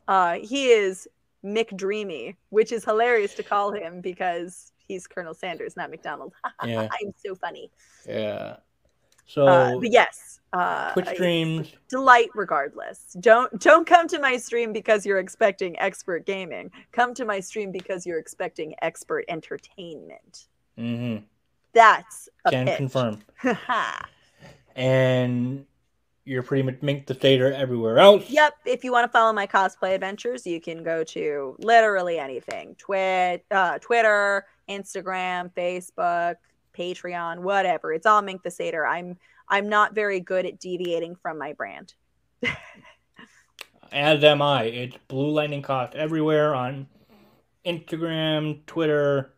Uh, he is McDreamy, which is hilarious to call him because he's Colonel Sanders, not McDonald. Yeah. I'm so funny. Yeah. So Uh, yes, uh, Twitch streams. delight regardless. Don't don't come to my stream because you're expecting expert gaming. Come to my stream because you're expecting expert entertainment. Mm-hmm. That's a Can pitch. confirm. And you're pretty much Mink the Satyr everywhere else. Yep. If you want to follow my cosplay adventures, you can go to literally anything: Twit, uh, Twitter, Instagram, Facebook, Patreon, whatever. It's all Mink the Satyr. I'm I'm not very good at deviating from my brand. As am I. It's Blu Lightning Cos everywhere on Instagram, Twitter,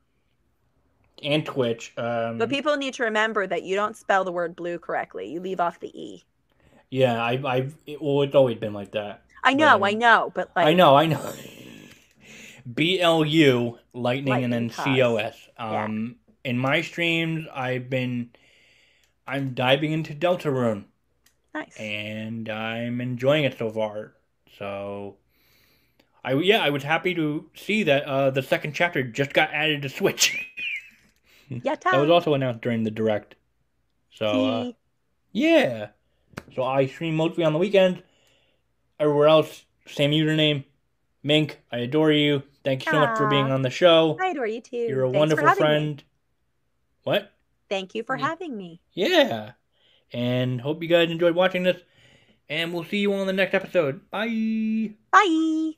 and Twitch. Um, But people need to remember that you don't spell the word blue correctly. You leave off the e. yeah, I, I've. It, well, it's always been like that. I know, But- I know, but like I know, I know. B L U lightning, and then Lightning C O S. Um, in my streams, I've been, I'm diving into Deltarune, nice. and I'm enjoying it so far. So, I yeah, I was happy to see that uh, the second chapter just got added to Switch. Yeah, that was also announced during the direct. So uh, yeah, so I stream mostly on the weekends. Everywhere else, same username. Mink, I adore you. Thank you so much for being on the show. I adore you too. You're a Thanks wonderful having me. What? Thank you for Yeah. having me. Yeah. And hope you guys enjoyed watching this. And we'll see you on the next episode. Bye. Bye.